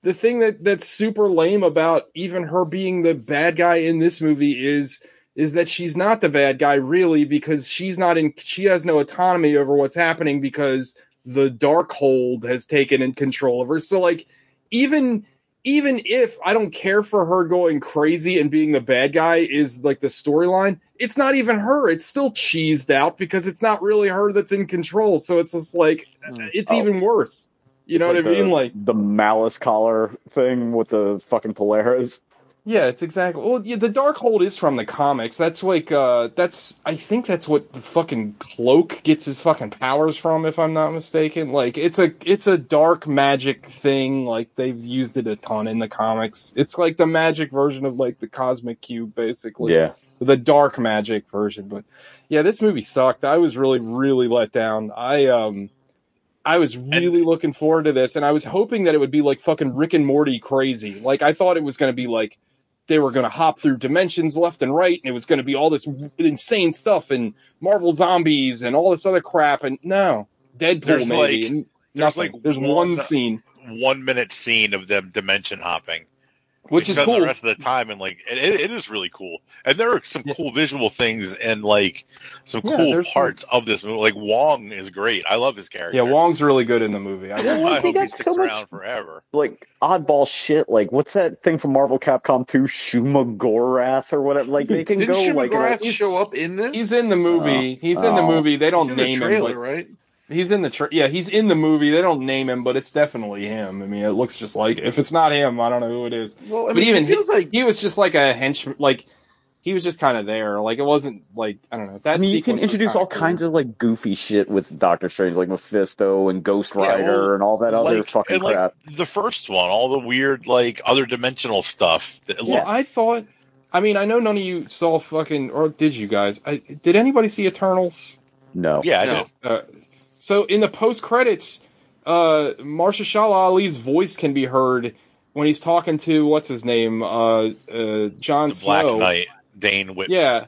S2: the thing that that's super lame about even her being the bad guy in this movie is is that she's not the bad guy really because she's not in she has no autonomy over what's happening because the Darkhold has taken in control of her so like even even if i don't care for her going crazy and being the bad guy is like the storyline it's not even her. It's still cheesed out because it's not really her that's in control. So it's just like mm. it's
S3: Oh.
S2: even worse. You know
S3: it's
S2: what i
S3: like
S2: mean like
S3: the malice collar thing with the fucking polaris
S2: Yeah, it's exactly. Well, yeah, the Darkhold is from the comics. That's like, uh, that's I think that's what the fucking cloak gets his fucking powers from, if I'm not mistaken. Like, it's a it's a dark magic thing. Like they've used it a ton in the comics. It's like the magic version of like the cosmic cube, basically.
S3: yeah
S2: the dark magic version. But yeah, this movie sucked. I was really really let down. I um. I was really looking forward to this, and I was hoping that it would be like fucking Rick and Morty crazy. Like I thought it was going to be like they were going to hop through dimensions left and right, and it was going to be all this insane stuff and Marvel zombies and all this other crap. And no, Deadpool
S4: There's,
S2: maybe.
S4: like- there's,
S2: nothing.
S4: like,
S2: there's
S4: one-
S2: one scene,
S4: one minute scene of them dimension hopping,
S2: which is cool.
S4: The rest of the time, and like it, it- it is really cool. And there are some
S2: Yeah.
S4: cool visual things and like some
S2: Yeah,
S4: cool
S2: there's some-
S4: parts of this movie. Like Wong is great. I love his character.
S2: Yeah, Wong's really good in the movie. I [laughs]
S3: Yeah,
S2: guess.
S4: I
S3: they
S4: hope
S3: got
S4: he
S3: so much-
S4: forever.
S3: like oddball shit like what's that thing from marvel capcom 2 shuma gorath or whatever like they can
S1: Didn't
S3: go
S1: Shuma
S3: like in a-
S1: Gorath show up in this?
S2: He's in the movie. Oh. he's in the
S3: Oh.
S2: movie. They don't
S1: He's in the
S2: name
S1: trailer,
S2: him, but
S1: right?
S2: He's in the tra- yeah. He's in the movie. They don't name him, but it's definitely him. I mean, it looks just like. If it's not him, I don't know who it is.
S1: Well, I
S2: But even
S1: it feels like
S2: He was just like a henchman. Like he was just kind of there. Like it wasn't like I don't know. That
S3: I mean, you can introduce all
S2: cool.
S3: kinds of like goofy shit with Doctor Strange, like Mephisto and Ghost
S4: Yeah,
S3: Rider
S4: well,
S3: and all that other fucking
S4: and, like,
S3: crap.
S4: the first one, all the weird like other dimensional stuff. That
S2: Well,
S4: looks-
S2: I thought I mean, I know none of you saw fucking, or did you guys? I, did anybody see Eternals?
S3: No.
S4: Yeah, I
S1: No.
S4: know.
S2: Uh, so in the post credits, uh, Mahershala Ali's voice can be heard when he's talking to what's his name, uh, uh, Jon
S4: The Black Knight, Dane Whitman.
S2: Yeah,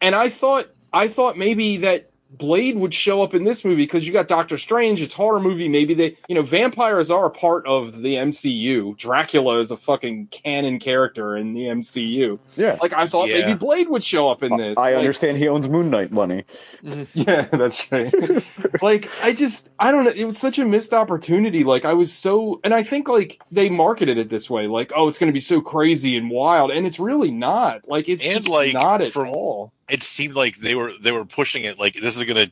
S2: and I thought I thought maybe that Blade would show up in this movie because you got Doctor Strange. It's horror movie. Maybe they, you know, vampires are a part of the MCU. Dracula is a fucking canon character in the MCU.
S3: Yeah.
S2: Like I thought
S4: Yeah.
S2: maybe Blade would show up in this.
S3: I
S2: Like,
S3: understand he owns Moon Knight money. Mm-hmm. [laughs]
S2: Yeah, that's right. [laughs] like I just I don't know. It was such a missed opportunity. Like I was so, and I think like they marketed it this way, like oh, it's going to be so crazy and wild, and it's really not. Like it's
S4: And,
S2: just
S4: like,
S2: not at
S4: from-
S2: all.
S4: It seemed like they were they were pushing it like this is gonna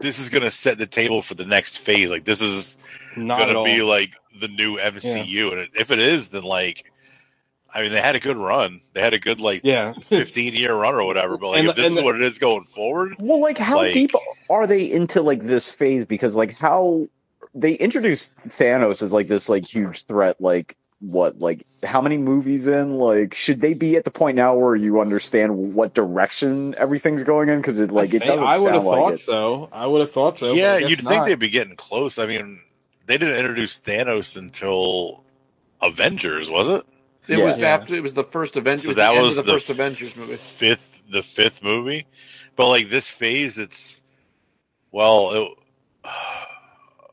S4: this is gonna set the table for the next phase. Like this is
S2: Not
S4: gonna be like the new MCU, and if it is, then like, I mean, they had a good run. They had a good like
S2: yeah. [laughs]
S4: fifteen year run or whatever. But like,
S2: And
S4: if this is
S2: the-
S4: what it is going forward,
S3: Well, like how
S4: Like-
S3: deep are they into like this phase? Because like how they introduced Thanos as like this like huge threat. Like what? Like how many movies in? Like should they be at the point now where you understand what direction everything's going in? Because it like
S2: I
S3: it doesn't
S2: I would have
S3: sound like
S2: thought
S3: it.
S2: so. I would have thought so.
S4: yeah, you'd think they'd be getting close. I mean, they didn't introduce Thanos until Avengers, was it?
S1: It
S3: Yeah.
S1: was
S2: Yeah.
S1: after it was the first Avengers.
S4: So
S1: it
S4: that
S1: the end
S4: was
S1: the,
S4: the
S1: first Avengers movie.
S4: Fifth, the fifth movie, but like this phase, it's well, it,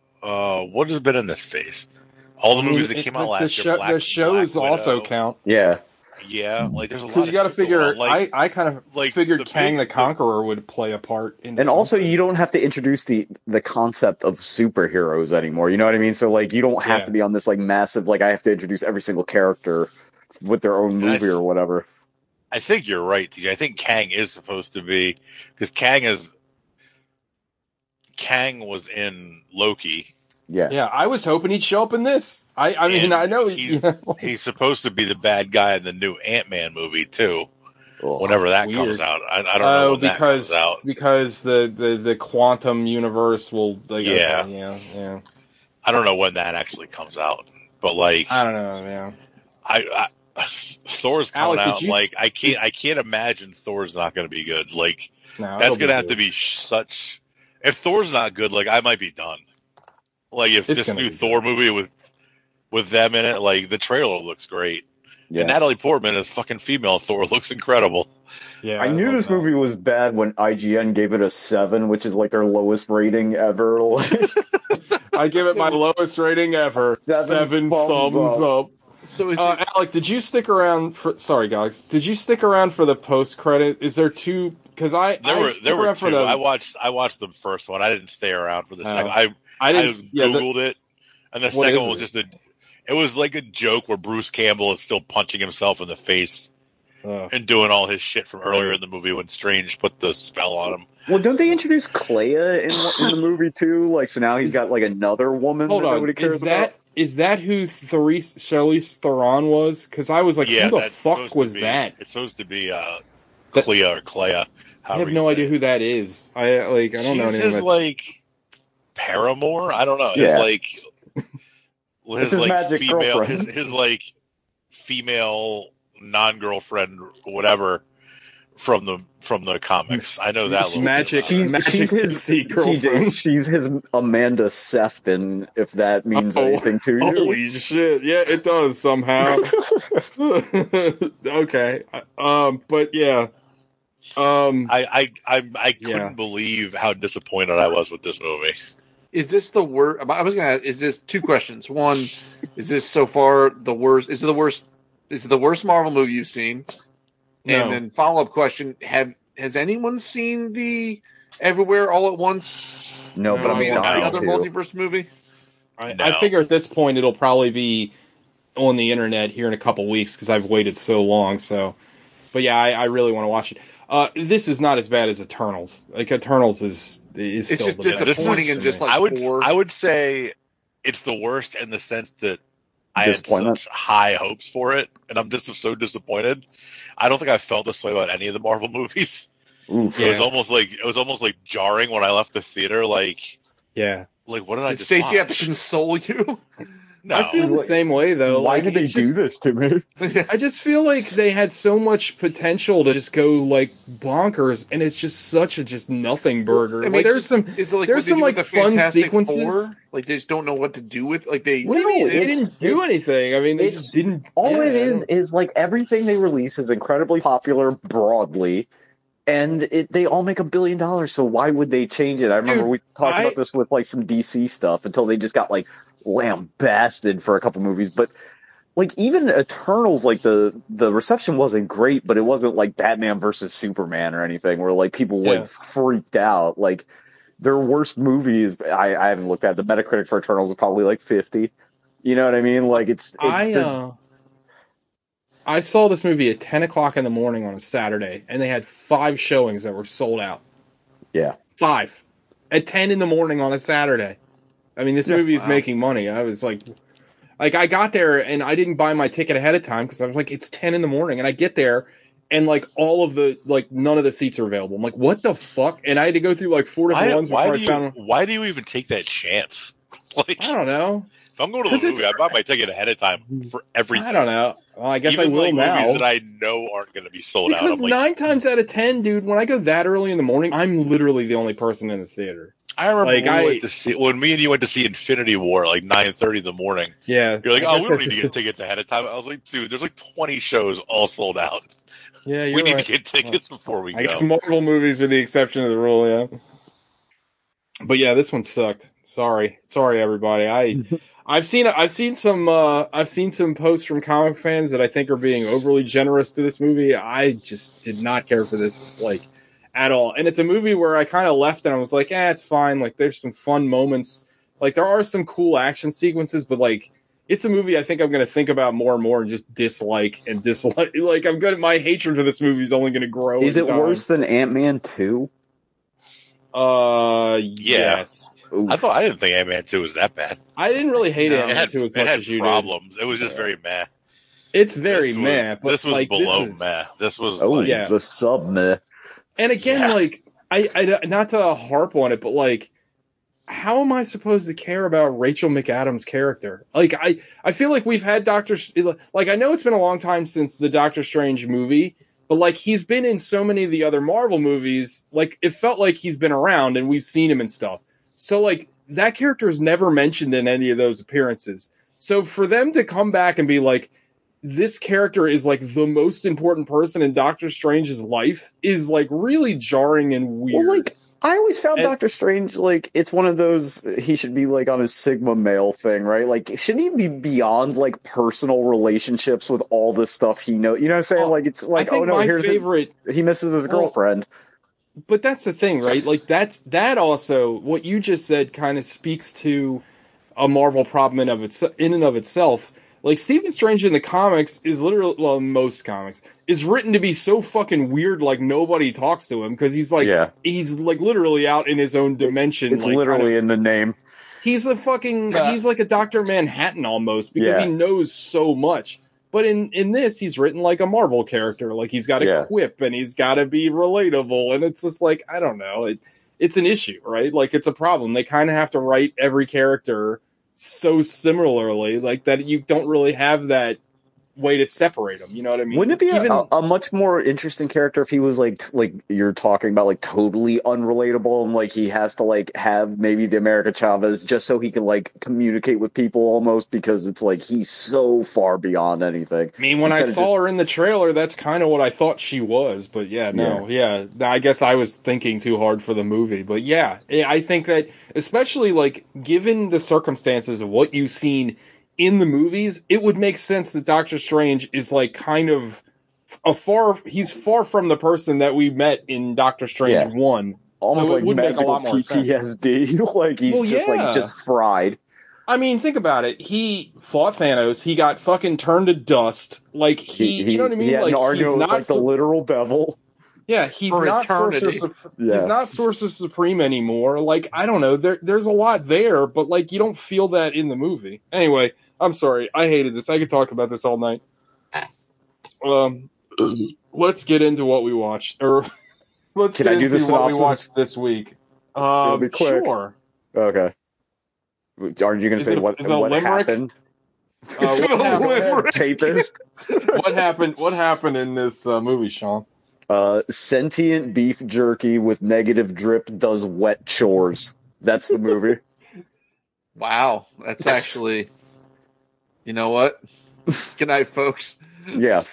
S4: [sighs] uh, what has been in this phase? All the
S2: I mean,
S4: movies that came
S2: the,
S4: out last
S2: the
S4: year.
S2: show-
S4: Black,
S2: the shows
S4: Black
S2: also
S4: Widow.
S2: count
S3: Yeah,
S4: Yeah, like there's a lot.
S2: because you got to
S4: of shit going
S2: figure.
S4: Like,
S2: I I kind of
S4: like,
S2: figured
S4: the
S2: Kang
S4: big-
S2: the Conqueror would play a part in.
S3: and also you don't have to introduce the the concept of superheroes anymore. You know what I mean? So like you don't have
S2: Yeah.
S3: to be on this like massive like I have to introduce every single character with their own movie
S4: th-
S3: or whatever.
S4: I think you're right, TJ. I think Kang is supposed to be because Kang is Kang was in Loki.
S3: Yeah.
S2: Yeah, I was hoping he'd show up in this. I I mean
S4: And
S2: I know he,
S4: he's [laughs] he's supposed to be the bad guy in the new Ant Man movie too.
S3: Ugh.
S4: Whenever that
S2: Weird.
S4: comes out, I, I don't know
S2: oh,
S4: when that
S2: because
S4: comes out.
S2: because the, the the quantum universe will like
S4: Yeah.
S2: okay, yeah yeah
S4: I don't know when that actually comes out, but like
S2: I don't know yeah
S4: I, I [laughs] Thor's coming
S2: Alec,
S4: out.
S2: you
S4: Like
S2: s-
S4: I can't I can't imagine Thor's not going to be good. Like
S2: no
S4: that's going to have
S2: good.
S4: to be such. If Thor's not good, like I might be done. Like if
S2: It's
S4: this new
S2: be
S4: Thor movie with with them in it, like the trailer looks great.
S3: Yeah.
S4: And Natalie Portman as fucking female Thor [laughs] looks incredible.
S2: yeah
S3: I knew
S2: love
S3: this
S2: that.
S3: movie was bad when IGN gave it a seven, which is like their lowest rating ever. [laughs]
S2: I give it my lowest rating ever [laughs]
S3: Seven
S2: seven,
S3: thumbs
S2: thumbs, up.
S1: So is
S2: Uh,
S1: it,
S2: Alec, did you stick around for? Sorry, guys. Did you stick around for the post credit? Is there two? Because I
S4: There
S2: I
S4: were there were two.
S2: the,
S4: I watched I watched the first one. I didn't stay around for the
S2: Oh.
S4: second. I
S2: I
S4: I
S2: didn't. yeah, the-
S4: googled it, and the second one was
S2: it?
S4: just a. It was like a joke where Bruce Campbell is still punching himself in the face
S2: Ugh.
S4: and doing all his shit from earlier in the movie when Strange put the spell on him.
S3: well, don't they introduce Clea in, in [laughs] the movie too? Like, so now he's got like another woman
S2: hold
S3: that
S2: on.
S3: nobody cares
S2: Is that is that who Therese Charlize Theron was? Because I was like,
S4: yeah,
S2: who the fuck was
S4: be-
S2: that?
S4: It's supposed to be uh, Clea or Clea.
S2: I have no idea
S4: it.
S2: who that is. I like. I don't know
S4: She's
S2: anything
S4: his like paramour. I don't know. His
S3: Yeah.
S4: like his,
S3: his
S4: like
S3: magic
S4: female
S3: girlfriend.
S4: his, his like female non girlfriend whatever from the from the comics. I know that
S2: She's magic-
S3: She's,
S2: Magic
S3: she's his
S2: pixie
S3: TJ,
S2: girlfriend.
S3: she's his Amanda Sefton, if that means
S2: Oh,
S3: anything to you.
S2: Holy shit! Yeah, it does somehow. [laughs] [laughs] okay. Um, but yeah. Um,
S4: I I I, I couldn't
S2: Yeah.
S4: believe how disappointed I was with this movie.
S1: Is this the worst? I was gonna. Is this two questions? One, is this so far the worst? Is it the worst? Is it the worst Marvel movie you've seen?
S2: no.
S1: And then follow up question: Have has anyone seen the Everywhere All at Once?
S3: No, but
S2: I
S3: mean
S1: movie, the other
S3: to.
S1: multiverse movie.
S2: I,
S4: No.
S2: I figure at this point it'll probably be on the internet here in a couple weeks because I've waited so long. So, but yeah, I, I really want to watch it. Uh, this is not as bad as Eternals. Like Eternals is is
S1: It's
S2: still
S1: just
S2: the best
S1: disappointing and just like
S4: I would
S1: poor.
S4: I would say it's the worst in the sense that I had such high hopes for it, and I'm just so disappointed. I don't think I felt this way about any of the Marvel [laughs] movies.
S3: Oof.
S4: It was almost like it was almost like jarring when I left the theater. Like,
S2: yeah.
S4: like what did I
S1: Did
S4: just
S1: Stacy have to console you? [laughs]
S4: No,
S2: I feel the
S3: Like,
S2: same way though.
S3: Why
S2: like,
S3: did they
S2: it's
S3: do
S2: just-
S3: this to me? [laughs]
S2: I just feel like they had so much potential to just go like bonkers, and it's just such a just nothing burger.
S1: I mean,
S2: like there's
S1: just-
S2: some.
S1: Is it like
S2: there's some, like,
S1: the
S2: fun
S1: Fantastic
S2: sequences.
S1: Four? Like they just don't know what to do with. Like they.
S2: What do you mean? They didn't do anything. I mean, they
S3: it's-
S2: just didn't.
S3: All
S2: yeah,
S3: it
S2: I
S3: is is like everything they release is incredibly popular broadly, and it they all make a billion dollars. So why would they change it? I remember
S2: Dude,
S3: we talked
S2: I-
S3: about this with like some DC stuff until they just got like lambasted for a couple movies. But like even Eternals, like the the reception wasn't great, but it wasn't like Batman versus Superman or anything where like people
S2: Yeah.
S3: like freaked out. Like their worst movies, I, I haven't looked at the Metacritic for Eternals is probably like fifty. You know what I mean? Like it's, it's
S2: I uh, I saw this movie at ten o'clock in the morning on a Saturday, and they had five showings that were sold out.
S3: yeah.
S2: Five at ten in the morning on a Saturday. I mean, this movie is
S1: wow.
S2: making money. I was like, like I got there and I didn't buy my ticket ahead of time because I was like, it's ten in the morning, and I get there and like all of the like none of the seats are available. I'm like, what the fuck? And I had to go through like four different
S4: why,
S2: ones
S4: why
S2: before I
S4: you
S2: found.
S4: why do you even take that chance? [laughs] Like,
S2: I don't know.
S4: If I'm going to the movie, I bought my ticket ahead of time for everything.
S2: I don't know. Well, I guess
S4: Even
S2: I will
S4: like
S2: now.
S4: movies that I know aren't going to be sold out.
S2: Because
S4: like,
S2: nine times out of ten, dude, when I go that early in the morning, I'm literally the only person in the theater.
S4: I remember
S2: like,
S4: when, we
S2: I-
S4: went to see, when me and you went to see Infinity War, like nine thirty in the morning.
S2: Yeah,
S4: You're like,
S2: I
S4: oh, we don't need to get tickets ahead of time. I was like, dude, there's like 20 shows all sold out.
S2: Yeah, [laughs] you're
S4: we need
S2: right.
S4: to get tickets before we
S2: I
S4: go.
S2: guess Marvel movies are the exception to the rule, yeah. But yeah, this one sucked. Sorry, sorry, everybody. I, [laughs] I've seen, I've seen some, uh, I've seen some posts from comic fans that I think are being overly generous to this movie. I just did not care for this, like, at all. And it's a movie where I kind of left and I was like, eh, it's fine. Like, there's some fun moments. Like, there are some cool action sequences, but like, it's a movie I think I'm going to think about more and more and just dislike and dislike. [laughs] Like, I'm good. My hatred for this movie is only going to grow.
S3: Is it
S2: time.
S3: worse than Ant Man two?
S2: Uh,
S4: Yeah.
S2: Yes.
S4: I thought I didn't think Ant Man two was that bad.
S2: I didn't really hate
S1: No.
S2: it,
S1: Ant
S4: It had,
S2: too as
S4: it
S2: much
S4: had
S2: as you
S4: problems. It was just very meh.
S2: It's very
S4: this
S2: meh.
S4: Was,
S2: but
S4: this was
S2: like,
S4: below
S2: was-
S4: meh. This was
S3: Oh,
S4: like,
S2: yeah.
S3: the sub meh.
S2: And again,
S4: Yeah.
S2: like I, I, not to harp on it, but like, how am I supposed to care about Rachel McAdams' character? Like, I, I feel like we've had Doctor, like I know it's been a long time since the Doctor Strange movie, but like he's been in so many of the other Marvel movies. Like it felt like he's been around and we've seen him and stuff. So like that character is never mentioned in any of those appearances. So for them to come back and be like, this character is like the most important person in Doctor Strange's life is like really jarring and weird.
S3: Well, like I always found
S2: And-
S3: Doctor Strange like it's one of those he should be like on his Sigma male thing, right? Like shouldn't he be beyond like personal relationships with all this stuff he know? You know what I'm saying?
S2: Oh,
S3: like it's like oh no, here's his, he misses his
S2: Well,
S3: girlfriend.
S2: But that's the thing, right? Like [laughs] that's that also what you just said kind of speaks to a Marvel problem in of its in and of itself. Like Stephen Strange in the comics is literally well, most comics is written to be so fucking weird. Like nobody talks to him because he's like
S3: yeah,
S2: he's like literally out in his own dimension.
S3: it's
S2: like, kind of-
S3: literally in the name.
S2: He's a fucking
S1: Yeah.
S2: he's like a Doctor Manhattan almost because
S3: Yeah.
S2: he knows so much. But in in this, he's written like a Marvel character. Like he's got a
S3: Yeah.
S2: quip and he's got to be relatable, and it's just like I don't know. It it's an issue, right? Like it's a problem. They kind of have to write every character so similarly, like that you don't really have that way to separate them. You know what I mean?
S3: Wouldn't it be a,
S2: Even-
S3: a, a much more interesting character if he was like like you're talking about like totally unrelatable and like he has to like have maybe the America Chavez just so he can like communicate with people almost because it's like he's so far beyond anything.
S2: I mean, when I
S3: Instead of
S2: saw
S3: just-
S2: her in the trailer, that's kind of what I thought she was. But yeah, no, yeah. I guess I was thinking too hard for the movie. But yeah, I think that especially like given the circumstances of what you've seen in the movies, it would make sense that Doctor Strange is like kind of a far. He's far from the person that we met in Doctor Strange
S3: Yeah.
S2: one.
S3: Almost
S2: So
S3: like
S2: would make a
S3: magical
S2: lot more.
S3: PTSD. [laughs] like he's
S2: Well,
S3: just
S2: yeah.
S3: like just fried.
S2: I mean, think about it. He fought Thanos. He got fucking turned to dust. Like he, you know what I mean?
S3: He had
S2: like
S3: an
S2: he's
S3: argument with
S2: not
S3: like the
S2: so-
S3: literal devil.
S2: Yeah, he's
S1: For
S2: not Sorcerer
S1: eternity.
S2: Sup-
S3: Yeah.
S2: he's not Sorcerer Supreme anymore. Like I don't know, there there's a lot there, but like you don't feel that in the movie. Anyway, I'm sorry, I hated this. I could talk about this all night. Um, let's get into what we watched, or [laughs] let's
S3: Can
S2: get
S3: I do
S2: into
S3: the
S2: what we
S3: synopsis?
S2: watched this week. Um,
S3: be quick.
S2: sure.
S3: Okay. Aren't you going to
S2: Is
S3: say
S2: it a-
S3: what
S2: is it a
S3: what
S2: limerick?
S3: happened?
S2: Uh, what, [laughs] happened,
S3: Papist. [laughs]
S2: what happened? What happened in this uh, movie, Sean?
S3: Uh, sentient beef jerky with negative drip does wet chores. That's the movie.
S1: Wow, that's actually. You know what? [laughs] Good night, folks.
S3: yeah.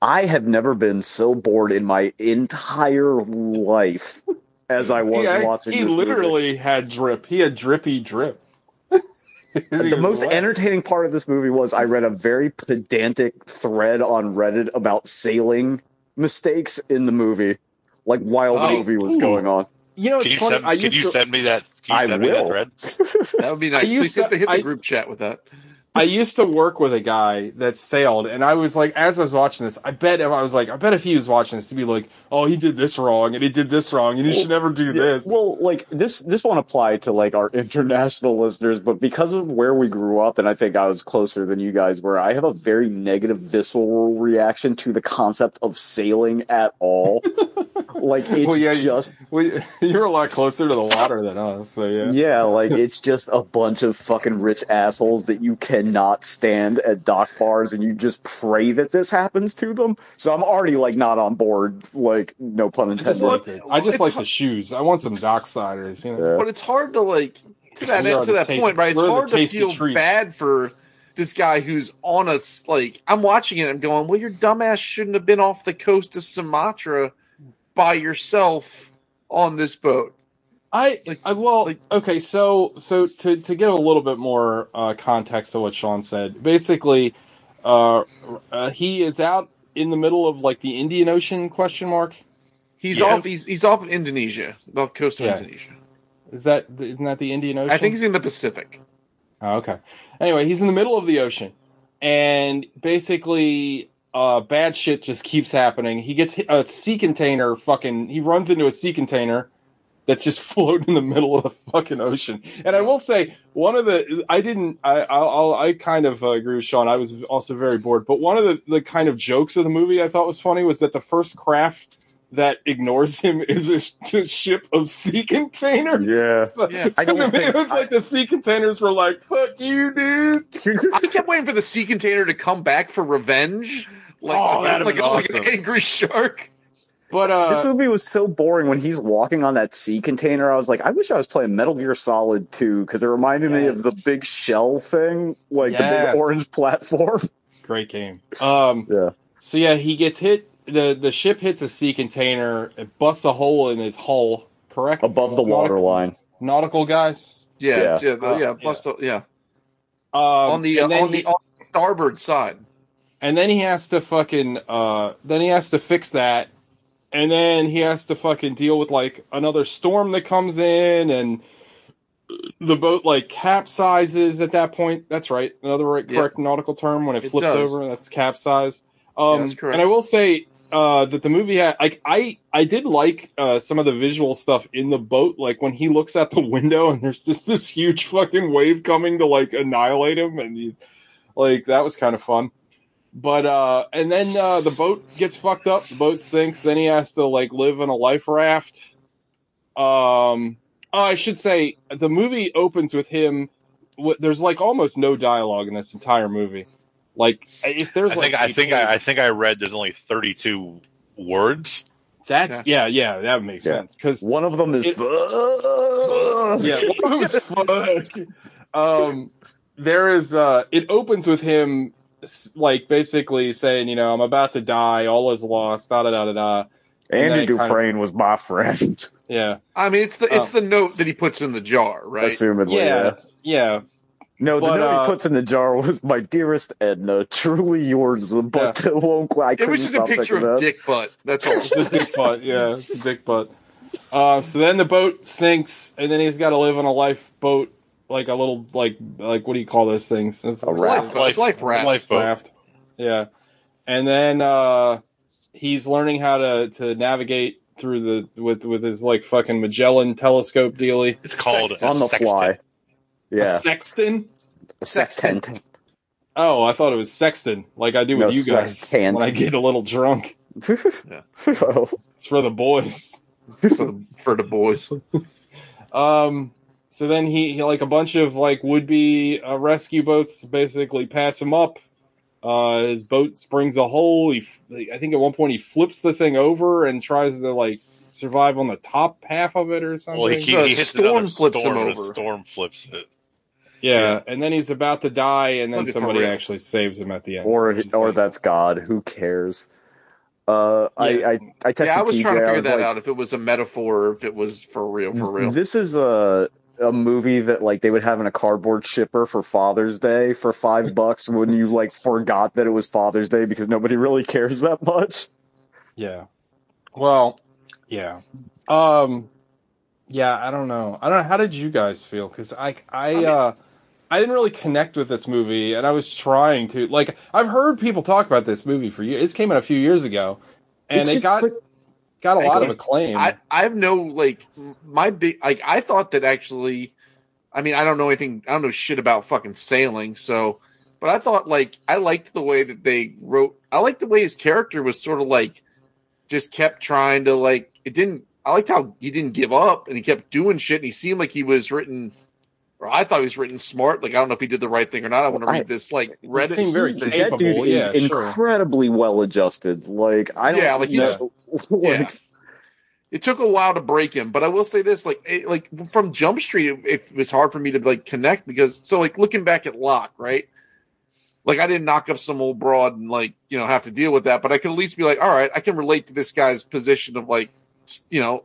S3: I have never been so bored in my entire life as I was
S2: he, act-
S3: watching
S2: he
S3: this movie.
S2: literally had drip. He had drippy drip. [laughs]
S3: the most entertaining part of this movie was I read a very pedantic thread on Reddit about sailing mistakes in the movie, like while the
S2: Oh,
S3: movie was
S2: ooh.
S3: going on.
S2: You know,
S4: Can
S2: it's
S4: you
S2: funny.
S4: send?
S2: I
S4: Can you
S2: to,
S4: send me that? Can you
S3: I
S4: send me
S3: will.
S4: that thread?
S1: That would be [laughs] nice.
S2: used
S1: Please hit
S2: to-
S1: the, hit the
S2: I-
S1: group chat with that.
S2: I used to work with a guy that sailed, and I was like, as I was watching this, I bet if I was like, I bet if he was watching this, he'd be like, "Oh, he did this wrong, and he did this wrong, and you should never do this."
S3: Well, like this this won't apply to like our [laughs] international listeners, but because of where we grew up, and I think I was closer than you guys were, I have a very negative visceral reaction to the concept of sailing at all. [laughs] like it's
S2: Well, yeah,
S3: just
S2: Well, [laughs] you're a lot closer to the water than us, so yeah.
S3: Yeah, like it's just a bunch of fucking rich assholes that you cannot stand at dock bars, and you just pray that this happens to them. So I'm already like not on board. Like no pun
S2: I just
S3: intended.
S2: like the, I just like the shoes. I want some docksiders, you know.
S3: Yeah.
S1: But it's hard to like to that
S2: We're
S1: to that
S2: taste-
S1: point, right? It's
S2: we're on the
S1: hard to feel
S2: treats.
S1: bad for this guy who's on us. Like I'm watching it, I'm going, "Well, your dumbass shouldn't have been off the coast of Sumatra by yourself on this boat."
S2: I,
S1: Like-
S2: I well,
S1: like-
S2: okay. So, so to to give a little bit more uh, context to what Sean said, basically, uh, uh, he is out in the middle of like the Indian Ocean? Question mark.
S1: He's
S4: Yeah.
S1: off. He's he's off of Indonesia, the coast of
S2: Yeah.
S1: Indonesia.
S2: Is that isn't that the Indian Ocean?
S1: I think he's in the Pacific.
S2: Oh, okay. Anyway, he's in the middle of the ocean, and basically, uh, bad shit just keeps happening. He gets hit- a sea container. Fucking, he runs into a sea container that's just [laughs] floating in the middle of the fucking ocean. And I will say, one of the I didn't. I I'll, I'll, kind of uh, agree with Sean. I was also very bored. But one of the the kind of jokes of the movie I thought was funny was that the first craft that ignores him [laughs] is a, sh- [laughs] ship of sea containers.
S3: Yeah.
S2: So,
S1: Yeah.
S3: I
S2: so
S3: don't
S2: it
S3: think-
S2: was like the sea containers were like, "Fuck you, dude."
S1: I kept waiting for the sea container to come back for revenge, like
S2: Oh,
S1: like, like,
S2: been
S1: like an angry shark.
S2: But
S3: this
S2: uh,
S3: movie was so boring when he's walking on that sea container. I was like, I wish I was playing Metal Gear Solid 2 because it reminded me of the big shell thing, like the big orange platform.
S2: great game. Um,
S3: Yeah.
S2: so yeah, he gets hit. the The ship hits a sea container. It busts a hole in his hull. Correct.
S3: Above the water
S2: Nautical-
S3: line.
S2: Nautical guys.
S1: Yeah,
S3: Yeah.
S1: yeah, the,
S2: Uh,
S1: yeah, bust yeah.
S2: Um,
S1: on the uh,
S2: and then
S1: on the
S2: he-
S1: on the starboard side.
S2: and then he has to fucking uh then he has to fix that and then he has to fucking deal with like another storm that comes in and the boat like capsizes at that point that's right another right,
S1: Yeah.
S2: correct nautical term when it,
S1: It
S2: flips
S1: does.
S2: over that's capsize um
S1: Yeah, that's correct.
S2: and i will say uh that the movie had like i i did like uh some of the visual stuff in the boat like when he looks out the [laughs] window and there's just this huge fucking wave coming to like annihilate him and he like that was kind of fun but uh and then uh the boat gets fucked up the boat sinks then he has to like live in a life raft um oh, i should say the movie opens with him w- there's like almost no dialogue in this entire movie like if there's
S4: I
S2: like
S4: think I
S2: a
S4: think I, I think I read there's only 32 words.
S2: that's yeah yeah that makes
S3: Yeah.
S2: sense because
S3: One of them is.
S2: It- yeah one was fuck [laughs] um there is uh it opens with him s- like basically saying you know i'm about to die all is lost da da da da da And then
S3: Andy
S2: it kind of-
S3: Dufresne was my friend. [laughs]
S2: yeah
S1: I mean, it's the it's
S2: Oh.
S1: the note that he puts in the jar, right?
S3: Assumedly,
S2: yeah
S3: yeah.
S2: yeah
S3: No, the
S2: But,
S3: note
S2: uh,
S3: he puts in the jar was "My dearest Edna, truly yours." But [laughs] it won't. I
S1: It was just a picture of
S3: that.
S1: dick butt. That's all.
S2: It's the dick butt. Yeah, it's the dick butt. Uh, so then the boat sinks, and then he's got to live on a lifeboat, like a little, like, like what do you call those things? It's
S3: A raft.
S1: Life, life raft.
S4: Lifeboat.
S2: raft. Yeah, and then uh, he's learning how to to navigate through the with with his like fucking Magellan telescope dealy.
S4: It's called
S1: Sextant.
S3: on the
S4: sextant.
S3: fly.
S2: A
S3: Yeah,
S2: sextant.
S3: sextant.
S2: Oh, I thought it was sextant, like I do with
S3: No,
S2: you guys
S3: sextant.
S2: when I get a little drunk.
S3: Oh. [laughs]
S2: It's for the boys.
S1: for, [laughs] the, for the boys. [laughs]
S2: Um, so then he, he like a bunch of like would be uh, rescue boats basically pass him up. Uh, his boat springs a hole. He, f- I think at one point he flips the thing over and tries to like survive on the top half of it or something.
S4: Well, he, he, he hits
S1: storm
S4: another
S1: flips
S4: storm, and a
S1: over.
S4: storm flips it.
S2: yeah,
S1: yeah.
S2: and then he's about to die, and then
S1: Look at for
S2: somebody actually saves him at the end.
S3: or or
S2: like-
S3: that's God. Who cares? Uh,
S2: Yeah.
S3: I I I texted
S1: Yeah, I was
S3: TJ.
S1: trying to figure that
S3: like,
S1: out if it was a metaphor if it was for real, for real.
S3: This is a a movie that like they would have in a cardboard shipper for Father's Day for five [laughs] bucks when you like forgot that it was Father's Day because nobody really cares that much.
S2: Yeah. Well, yeah. Um yeah, I don't know. I don't know how did you guys feel cuz I I
S1: mean-
S2: uh I didn't really connect with this movie and I was trying to like I've heard people talk about this movie for years. It came out a few years ago and it got
S3: but-
S2: got a
S1: I
S2: lot of acclaim.
S1: I I have no like my big like I thought that actually, I mean I don't know anything I don't know shit about fucking sailing so, but I thought like I liked the way that they wrote I liked the way his character was sort of like just kept trying to like it didn't I liked how he didn't give up and he kept doing shit and he seemed like he was written or I thought he was written smart like I don't know if he did the right thing or not I want to
S3: I-
S1: read this like Reddit
S2: seemed very
S1: thing.
S2: capable.
S3: that dude is
S2: yeah, sure.
S3: incredibly well adjusted. Like I don't
S1: Yeah, like, he
S3: know. [laughs]
S1: Yeah.
S3: like,
S1: it took a while to break him, but I will say this: like, it, like from Jump Street, it, it was hard for me to like connect because so like looking back at Locke, right? Like I didn't knock up some old broad and like you know have to deal with that, but I could at least be like, all right, I can relate to this guy's position of like, you know, it,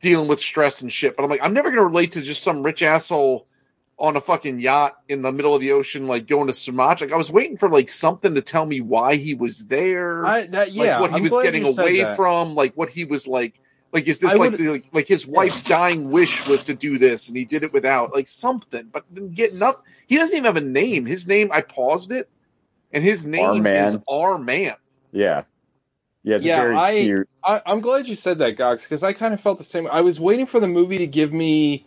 S1: dealing with stress and shit. But I'm like, I'm never gonna relate to just some rich asshole on a fucking yacht in the middle of the ocean, like going to Sumatra. Like I was waiting for like something to tell me why he was there
S2: I that yeah,
S1: like what he
S2: I'm
S1: was getting away
S2: that.
S1: from, like what he was like. Like is this
S2: I
S1: like,
S2: would-
S1: the, like like his wife's dying wish was to do this and he did it without like something, but didn't get nothing. He doesn't even have a name. His name I paused it, and his name
S3: Man.
S1: is R Man.
S3: yeah, yeah, it's
S2: Yeah,
S3: very
S2: I-
S3: cute.
S2: I, I'm glad you said that, Gox, because I kind of felt the same. I was waiting for the movie to give me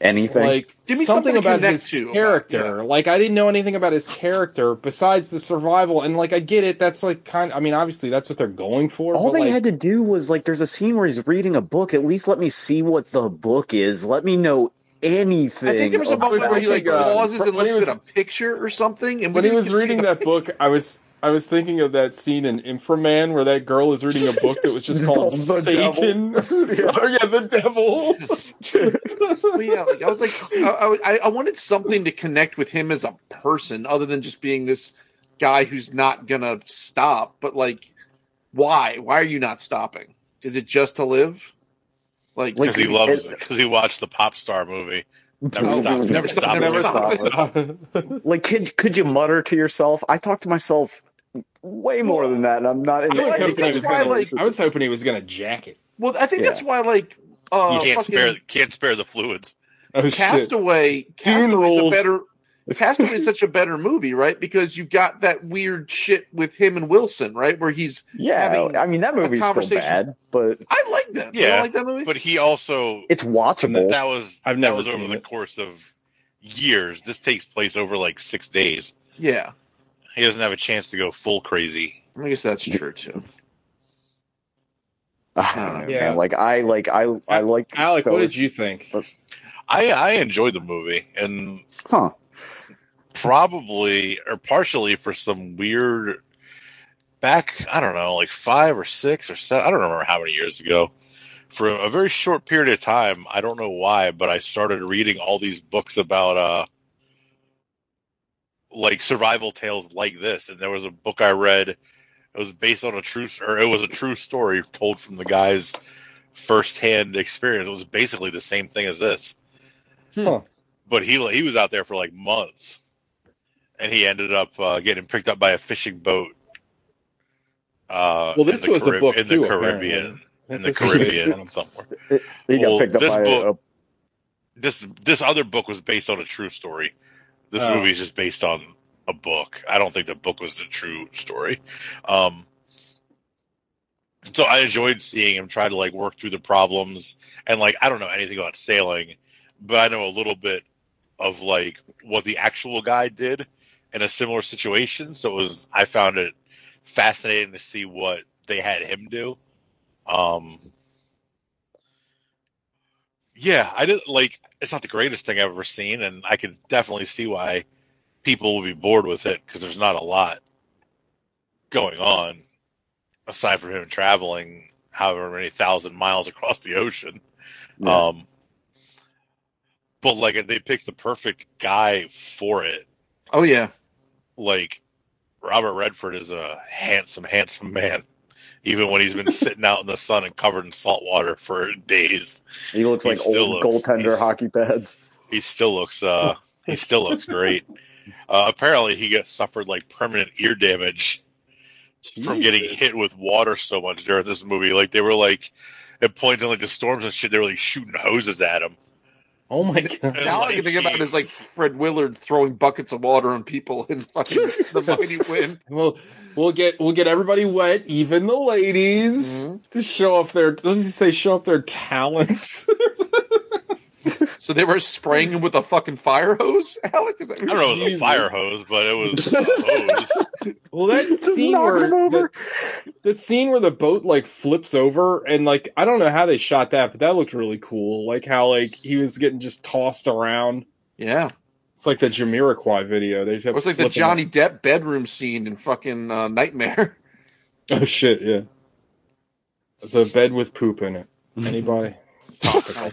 S3: Anything.
S2: like
S1: Give me
S2: something,
S1: something
S2: about his
S1: to about-
S2: character. Like I didn't know anything about his character besides the survival, and like I get it. That's like kind. I mean, obviously that's what they're going for.
S3: All
S2: but,
S3: they
S2: like,
S3: had to do was like, there's a scene where he's reading a book. At least let me see what the book is. Let me know anything.
S1: I think there was a
S3: about
S1: moment where he like
S2: thinking, uh,
S1: pauses and
S2: when he
S1: looks
S2: was-
S1: at a picture or something. And we
S2: when he was
S1: get to see
S2: reading that book, I was I was thinking of that scene in Inframan where that girl is reading a book that was just [laughs] called
S3: The
S2: Satan. [laughs] [laughs]
S3: devil.
S2: so, yeah, the devil.
S1: But yeah, like I was like, I, I, I wanted something to connect with him as a person, other than just being this guy who's not gonna stop. But like, why? Why are you not stopping? Is it just to live? Like,
S3: Like,
S4: Because he loves
S3: it-
S4: because he watched the pop star movie. Never oh, stop,
S1: Never
S4: never
S1: stop,
S4: stop,
S1: never
S4: never
S1: stop.
S4: stop.
S3: like, could could you mutter to yourself? I talk to myself way more than that, and I'm not. In
S2: I was
S1: I
S2: hoping he was gonna.
S1: like-
S2: I was hoping he was gonna jack it.
S1: well, I think
S3: Yeah.
S1: that's why like uh,
S4: You can't
S1: fucking
S4: spare can't spare the fluids.
S2: Oh shit!
S1: Castaway.
S2: Dune
S1: Castaway is a
S2: rules.
S1: better. [laughs] Castaway is such a better movie, right? Because you've got that weird shit with him and Wilson, right? Where he's
S3: Yeah,
S1: having
S3: I mean that movie's still bad, but
S1: I like that.
S4: Yeah,
S1: don't like that movie?
S4: But he also
S3: it's watchable.
S4: that was
S2: I've
S4: that
S2: never
S4: was over
S2: seen
S4: the
S2: it.
S4: course of years. This takes place over like six days.
S1: yeah,
S4: He doesn't have a chance to go full crazy.
S1: I guess that's true too. [laughs]
S3: I don't know,
S2: Yeah.
S3: man. Like I like I I like
S2: Alec, what did you think?
S4: I I enjoyed the movie and
S3: Huh?
S4: probably or partially for some weird back I don't know like five or six or seven I don't remember how many years ago for a very short period of time I don't know why but I started reading all these books about uh like survival tales like this and there was a book I read it was based on a true or it was a true story told from the guy's firsthand experience it was basically the same thing as this
S2: Huh.
S4: but he he was out there for like months and he ended up uh, getting picked up by a fishing boat. Uh,
S2: Well, this
S4: in the
S2: was a book
S4: in
S2: too,
S4: the Caribbean,
S2: apparently.
S4: in the
S2: This was based
S4: Caribbean
S2: on-
S4: somewhere.
S3: He got
S4: Well,
S3: picked up
S4: this
S3: by
S4: book-
S3: a,
S4: This this other book was based on a true story. This
S2: Oh.
S4: movie is just based on a book. I don't think the book was the true story. Um, so I enjoyed seeing him try to like work through the problems and like I don't know anything about sailing, but I know a little bit of like what the actual guy did in a similar situation. So it was I found it fascinating to see what they had him do. Um, yeah, I did like. It's not the greatest thing I've ever seen, and I can definitely see why people will be bored with it because there's not a lot going on aside from him traveling however many thousand miles across the ocean.
S3: Yeah.
S4: Um, but like they picked the perfect guy for it.
S1: Oh yeah,
S4: Like Robert Redford is a handsome, handsome man, even when he's been [laughs] sitting out in the sun and covered in salt water for days.
S3: He looks
S4: He
S3: like old
S4: looks-
S3: goaltender hockey pads.
S4: He still looks, uh, he still looks great. Uh, apparently, he got suffered like permanent ear damage from getting hit with water so much during this movie. Like they were like at points in like the storms and shit, they were like shooting hoses at him.
S2: Oh my god!
S1: Now all I can think about
S4: he-
S1: is like Fred Willard throwing buckets of water on people [laughs] in fucking [laughs] the mighty wind.
S2: Well, we'll get we'll get everybody wet, even the ladies,
S1: Mhm.
S2: to show off their. What does he say? Show off their talents. [laughs]
S1: So they were spraying him with a fucking fire hose. [laughs] Alec, is that
S4: I don't know if it was a fire hose, but it was [laughs] a hose.
S2: well, that
S3: Just
S2: scene where
S3: him over.
S2: The, the scene where the boat like flips over and like I don't know how they shot that, but that looked really cool. Like how like he was getting just tossed around.
S1: Yeah,
S2: It's like the Jamiroquai video. They
S1: it was like the Johnny Depp bedroom scene in fucking uh, Nightmare. [laughs]
S2: Oh shit! Yeah, the bed with poop in it. Anybody? Topical.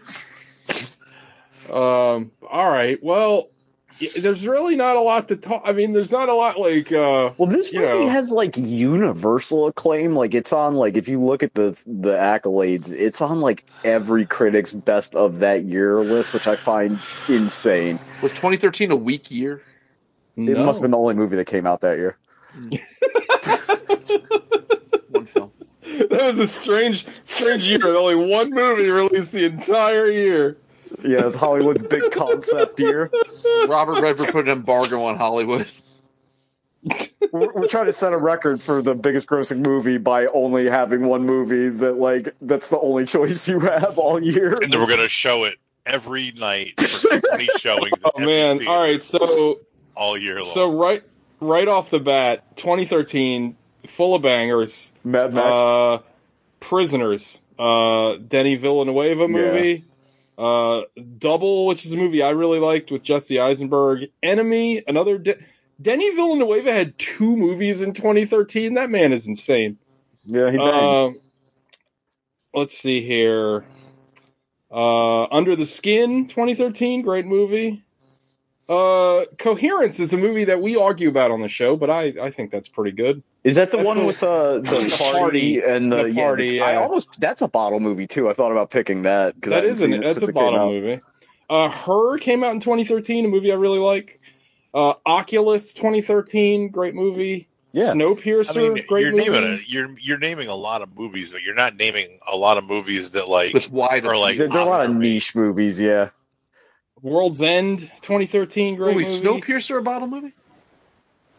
S2: Um. All right. Well, there's really not a lot to talk. I mean, there's not a lot like. uh
S3: Well, this movie
S2: know.
S3: has like universal acclaim. Like it's on like if you look at the the accolades, it's on like every critic's best of that year list, which I find insane.
S1: Was 2013 a weak year?
S3: It
S2: no.
S3: must have been the only movie that came out that year. [laughs]
S1: One film.
S2: that was a strange, strange year. Only one movie released the entire year.
S3: Yeah, it's Hollywood's big [laughs] concept year.
S1: Robert Redford put an embargo on Hollywood.
S3: We're, we're trying to set a record for the biggest grossing movie by only having one movie that like that's the only choice you have all year.
S4: and then we're gonna show it every night for [laughs] 20 showings. at
S2: Oh man! All right, so
S4: all year long.
S2: so right, right off the bat, 2013, full of bangers.
S3: Mad Max.
S2: Uh, Prisoners, uh, Denny Villanueva movie. Uh, Double, which is a movie I really liked with Jesse Eisenberg. Enemy, another. De- Denny Villanueva had two movies in 2013. That man is insane.
S3: yeah, he bangs.
S2: Um, let's see here. Uh, Under the Skin, 2013, great movie. Uh, Coherence is a movie that we argue about on the show, but I, I think that's pretty good.
S3: Is that the
S2: that's
S3: one
S2: the-
S3: with uh, the, [clears throat]
S2: the
S3: party,
S2: party.
S3: and the,
S2: The
S3: yeah,
S2: party,
S3: I almost that's a bottle movie too. I thought about picking that because
S2: That is an, that's a bottle movie. Uh, Her came out in 2013, a movie I really like. Uh, Oculus 2013, great movie.
S3: Yeah.
S4: I
S2: Snowpiercer,
S4: mean,
S2: great
S4: you're
S2: movie.
S4: naming a, you're you're naming a lot of movies, but you're not naming a lot of movies that like
S1: With wide
S4: Or, like,
S3: There, there are a lot of niche movies. Yeah,
S2: World's End 2013, great
S1: Movie
S2: movie.
S1: Snowpiercer a bottle movie?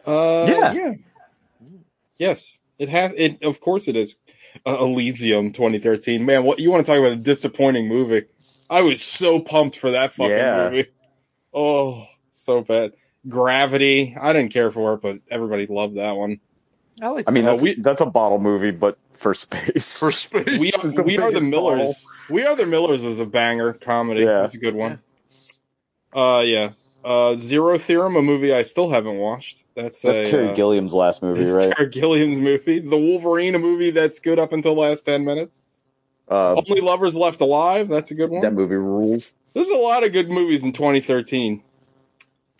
S2: Uh,
S3: Yeah.
S2: yeah. Yes, it has. It of course it is. Uh, Elysium 2013. Man, what you want to talk about a disappointing movie? I was so pumped for that fucking
S3: Yeah.
S2: movie. Oh, so bad. Gravity. I didn't care for it, but everybody loved that one.
S1: I like.
S3: I mean
S2: Uh,
S3: that's
S2: we-
S3: that's a bottle movie, but for space.
S1: for space.
S2: We are,
S3: the
S2: we are the
S3: biggest
S2: Millers. We are the Millers was a banger comedy.
S3: Yeah.
S2: It's a good one. Uh, yeah. Uh, Zero Theorem, a movie I still haven't watched. That's
S3: that's
S2: a,
S3: Terry
S2: uh,
S3: Gilliam's last movie,
S2: It's
S3: right?
S2: Terry Gilliam's movie. The Wolverine, a movie that's good up until the last 10 minutes.
S3: Uh,
S2: Only Lovers Left Alive, that's a good one.
S3: that movie rules.
S2: There's a lot of good movies in 2013.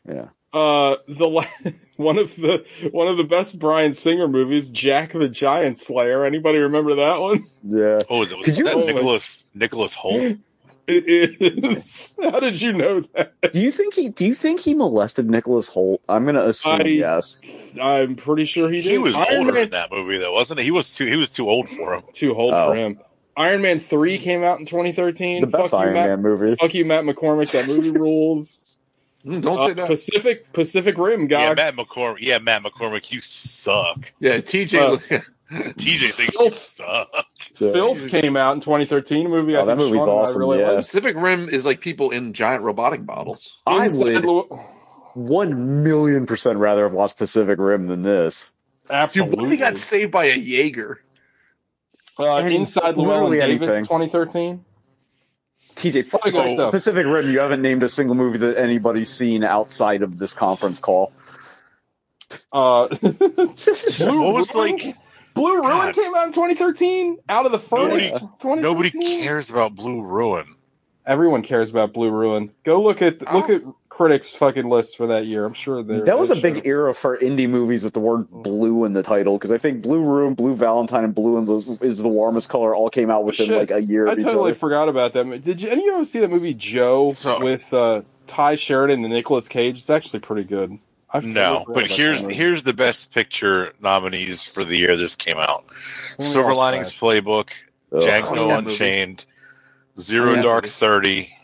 S3: Yeah.
S2: Uh, the la- [laughs] one of the one of the best Bryan Singer movies, Jack the Giant Slayer. Anybody remember that one?
S3: Yeah.
S4: oh, was, it- was
S3: Could
S4: that
S2: Oh,
S4: Nicholas Nicholas Hoult?
S2: It is. [laughs] How did you know that?
S3: Do you think he? Do you think he molested Nicholas Hoult? I'm gonna assume
S2: I-
S3: yes.
S2: I'm pretty sure he did.
S4: He was
S2: Iron
S4: older
S2: Man
S4: in that movie, though, wasn't he? He was too he was too old for him.
S2: too old
S3: Oh.
S2: for him. Iron Man three came out in 2013.
S3: The best
S2: Fuck you,
S3: Iron
S2: Matt.
S3: Man movie.
S2: Fuck you, Matt McCormick. That movie rules. [laughs]
S1: Mm, don't
S2: Uh,
S1: say that.
S2: Pacific Pacific Rim, guys.
S4: Yeah, Matt McCormick. Yeah, Matt McCormick, you suck.
S1: Yeah, TJ.
S2: Uh, [laughs]
S4: TJ [laughs] thinks you
S2: Filth.
S4: suck.
S2: Filth came out in 2013. A movie. I
S3: Oh, that
S2: think
S3: movie's
S2: Sean
S3: awesome,
S2: really
S3: yeah.
S2: liked.
S1: Pacific Rim is like people in giant robotic bottles.
S3: I
S2: Inside
S3: would
S2: Lu-
S3: one million percent rather have watched Pacific Rim than this.
S1: Dude,
S2: Absolutely.
S1: we got saved by a Jaeger.
S2: uh,
S3: Any-
S2: Inside Llewellyn
S3: literally
S2: Davis,
S3: anything.
S2: 2013.
S3: TJ,
S2: Lot of
S3: Pacific. Pacific Rim, you haven't named a single movie that anybody's seen outside of this conference call.
S2: Uh, [laughs]
S4: What was like?
S2: Blue Ruin
S4: God.
S2: came out in 2013. Out of the
S4: Nobody-
S2: furnace. 2013?
S4: Nobody cares about Blue Ruin.
S2: Everyone cares about Blue Ruin. Go look at look at critics' fucking lists for that year. I'm sure they're
S3: That was a
S2: they're
S3: big era for indie movies with the word blue in the title because I think Blue Room, Blue Valentine, and Blue in is the warmest color all came out within
S2: Shit.
S3: like a year
S2: I
S3: of each
S2: totally
S3: other.
S2: forgot about that. Did you any of you ever see that movie Joe
S4: So-
S2: with uh, Tye Sheridan and Nicolas Cage? It's actually pretty good. I've
S4: No, but here's here's the best picture nominees for the year this came out:
S2: Oh,
S4: Silver Linings Playbook,
S3: Ugh.
S4: Django
S1: that movie?
S4: Unchained, Zero
S2: Yeah.
S4: Dark Thirty,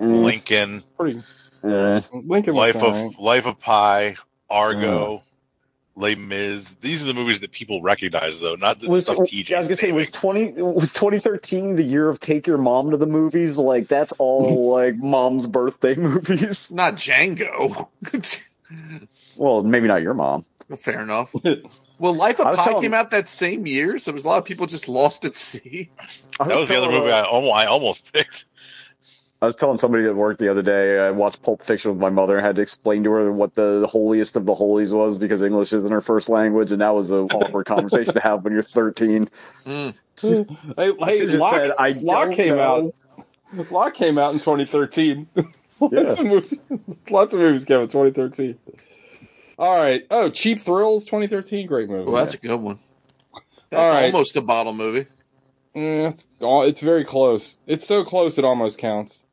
S3: Mm,
S4: Lincoln,
S2: pretty.
S3: eh.
S2: Lincoln
S4: Life
S2: alright.
S4: of Life of Pi, Argo, Les Mis. These are the movies that people recognize, though, not the
S3: Was,
S4: stuff TJ.
S3: I was gonna say was twenty was twenty thirteen the year of take your mom to the movies? Like that's all [laughs] like mom's birthday [laughs] movies.
S1: Not Django. [laughs]
S3: Well, maybe not your mom.
S1: Fair enough. [laughs] Well, Life of Pi
S3: telling-
S1: came out that same year, so there was a lot of people just lost at sea.
S3: I
S4: That was the other
S3: telling,
S4: movie I almost, I almost picked.
S3: I was telling somebody at work the other day. I watched Pulp Fiction with my mother. and had to explain to her what the holiest of the holies was because English isn't her first language, and that was an awkward [laughs] conversation to have when you're 13.
S1: Mm.
S2: Hey,
S3: I
S2: hey,
S3: should've
S2: Locke,
S3: said, I
S2: Locke came
S3: know.
S2: out. Locke came out in 2013. [laughs] [laughs] lots, of movies, [laughs] lots of movies came out in 2013. All right. Oh, Cheap Thrills 2013. Great movie.
S1: Well, that's a good one. That's
S2: All right.
S1: almost a bottle movie.
S2: Mm, it's, it's very close. It's so close it almost counts.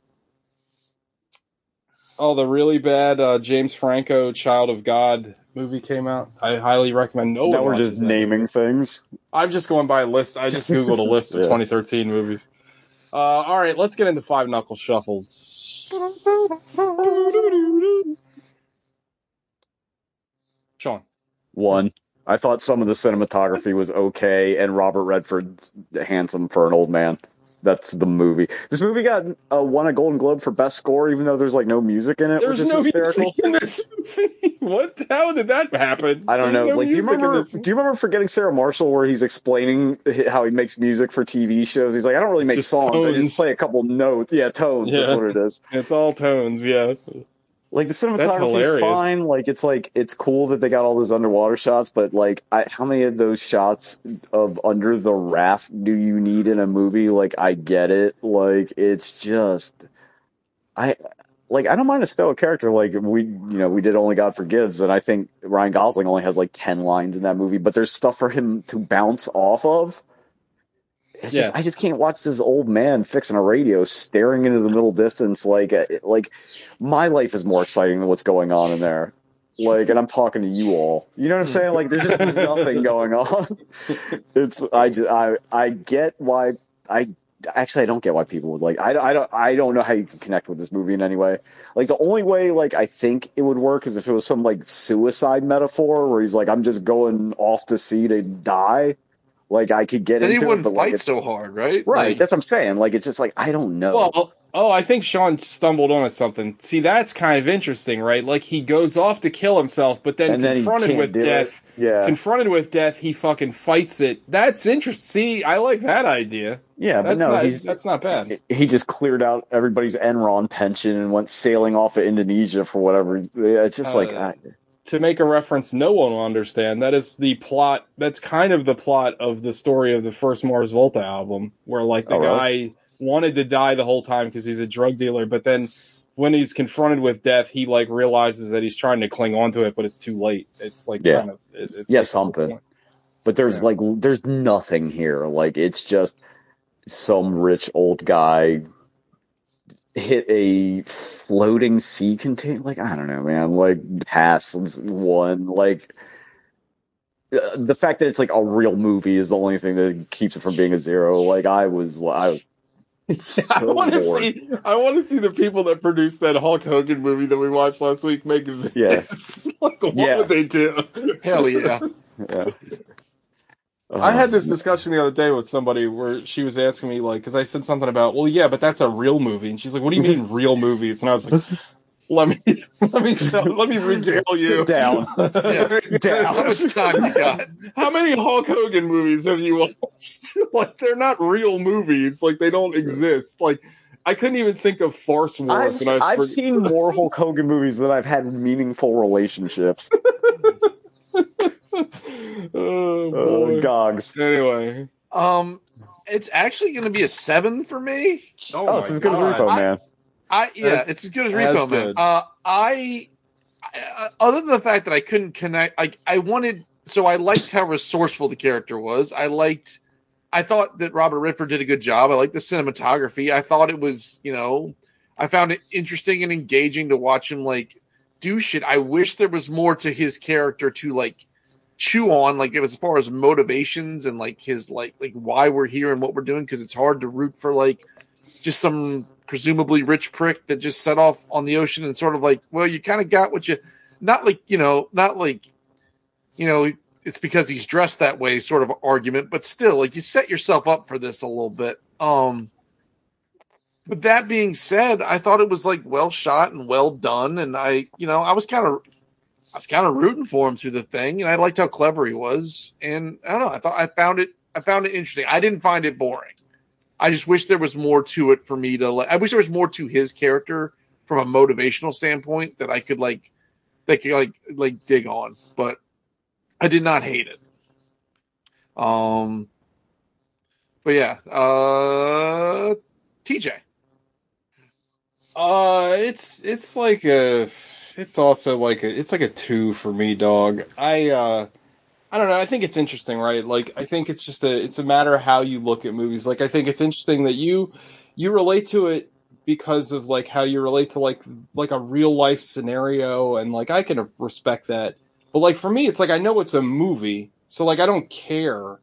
S2: Oh, the really bad uh, James Franco Child of God movie came out. I highly recommend. No
S3: now
S2: one
S3: we're just
S2: that.
S3: naming things.
S2: I'm just going by a list. I just googled a list of [laughs]
S3: Yeah.
S2: 2013 movies. Uh, all right, let's get into five knuckle shuffles. Sean,
S3: One. I thought some of the cinematography was okay, and Robert Redford's handsome for an old man. That's the movie. This movie got uh, won a Golden Globe for best score, even though there's like no music in it,
S2: there's
S3: which is
S2: no
S3: hysterical.
S2: music in this movie. [laughs] What? How did that happen?
S3: I don't
S2: There's
S3: know.
S2: no
S3: like, do you remember? Do you remember forgetting Sarah Marshall, where he's explaining how he makes music for TV shows? He's like, I don't really make
S2: Just
S3: songs. I just play a couple notes. Yeah, tones. That's what it is. [laughs]
S2: It's all tones. Yeah.
S3: Like the cinematography is fine. Like it's like it's cool that they got all those underwater shots, but like, I, how many of those shots of under the raft do you need in a movie? Like, I get it. Like, it's just, I like I don't mind a stoic character. Like we, you know, we did Only God Forgives, and I think Ryan Gosling only has like ten lines in that movie, but there's stuff for him to bounce off of. It's just
S2: Yeah.
S3: I just can't watch this old man fixing a radio, staring into the middle distance. Like, uh, like my life is more exciting than what's going on in there. Like, and I'm talking to you all. You know what I'm saying? Like, there's just [laughs] nothing going on. [laughs] It's I just I I get why I actually I don't get why people would like I, I don't I don't know how you can connect with this movie in any way. Like the only way like I think it would work is if it was some like suicide metaphor where he's like I'm just going off to sea to die. Like I could get
S1: Then he
S3: into it,
S1: wouldn't
S3: but like
S1: fight
S3: it's,
S1: so hard, right?
S3: right.
S1: Like,
S3: that's what I'm saying. Like it's just like I don't know.
S2: Well, oh, I think Sean stumbled on something. See, that's kind of interesting, right? Like he goes off to kill himself, but then
S3: and then
S2: confronted
S3: can't
S2: with death,
S3: it. Yeah,
S2: confronted with death, he fucking fights it. That's interesting. See, I like that idea.
S3: yeah, but
S2: That's
S3: no,
S2: not
S3: he's
S2: that's not bad.
S3: he just cleared out everybody's Enron pension and went sailing off of Indonesia for whatever. It's just like
S2: Uh,
S3: I,
S2: To make a reference no one will understand, that is the plot. That's kind of the plot of the story of the first Mars Volta album, where like the
S3: Oh, really?
S2: guy wanted to die the whole time because he's a drug dealer, but then when he's confronted with death, he like realizes that he's trying to cling onto it, but it's too late. It's like
S3: Yeah.
S2: kind of it, it's
S3: Yeah,
S2: like
S3: something. but there's
S2: Yeah.
S3: like there's nothing here. Like it's just some rich old guy hit a floating sea container. Like I don't know, man. Like pass one. Like uh, the fact that it's like a real movie is the only thing that keeps it from being a zero. Like I was, I was. [laughs]
S2: I want to see. I want to see the people that produced that Hulk Hogan movie that we watched last week make this.
S3: Yeah. [laughs]
S2: like, what
S3: Yeah.
S2: would they do?
S1: hell yeah.
S3: Yeah.
S2: I had this uh-huh. discussion the other day with somebody where she was asking me like, because I said something about, well, yeah, but that's a real movie, and she's like, "What do you mean [laughs] real movies?" And I was like, "Let me, [laughs] let me, tell, let me regale you."
S3: Sit down. [laughs]
S1: Sit
S3: down.
S1: How much time you got?
S2: How many Hulk Hogan movies have you watched? like, they're not real movies. Like, they don't exist. Like, I couldn't even think of Farce Wars
S3: I've,
S2: when I was.
S3: I've
S2: for-
S3: seen more Hulk Hogan movies than I've had meaningful relationships. [laughs]
S2: oh boy.
S3: gogs.
S2: Anyway.
S1: Um, it's actually going to be a seven for me.
S2: Oh
S3: Oh, it's as good as
S2: God.
S3: Repo
S1: I-
S3: Man.
S1: I yeah,
S2: That's-
S1: it's as good as
S2: that's
S1: Repo Man.
S2: good.
S1: Uh, I, I other than the fact that I couldn't connect, I I wanted so I liked how resourceful the character was. I liked, I thought that Robert Redford did a good job. I liked the cinematography. I thought it was you know, I found it interesting and engaging to watch him like do shit. I wish there was more to his character to like chew on like as far as motivations and like his like like why we're here and what we're doing because it's hard to root for like just some presumably rich prick that just set off on the ocean and sort of like well you kind of got what you not like you know not like you know it's because he's dressed that way sort of argument but still like you set yourself up for this a little bit. Um but that being said i thought it was like well shot and well done and i you know i was kind of I was kind of rooting for him through the thing, and I liked how clever he was. And I don't know, I thought I found it, I found it interesting. I didn't find it boring. I just wish there was more to it for me to. Like, I wish there was more to his character from a motivational standpoint that I could like, that could like like dig on. But I did not hate it. Um, but yeah, uh, TJ.
S2: Uh, it's it's like a, it's also like a, it's like a two for me, dog. I uh, I don't know. I think it's interesting, right? Like, I think it's just a, it's a matter of how you look at movies. Like, I think it's interesting that you, you relate to it because of like how you relate to like like a real life scenario, and like I can respect that. But like for me, it's like I know it's a movie, so like I don't care.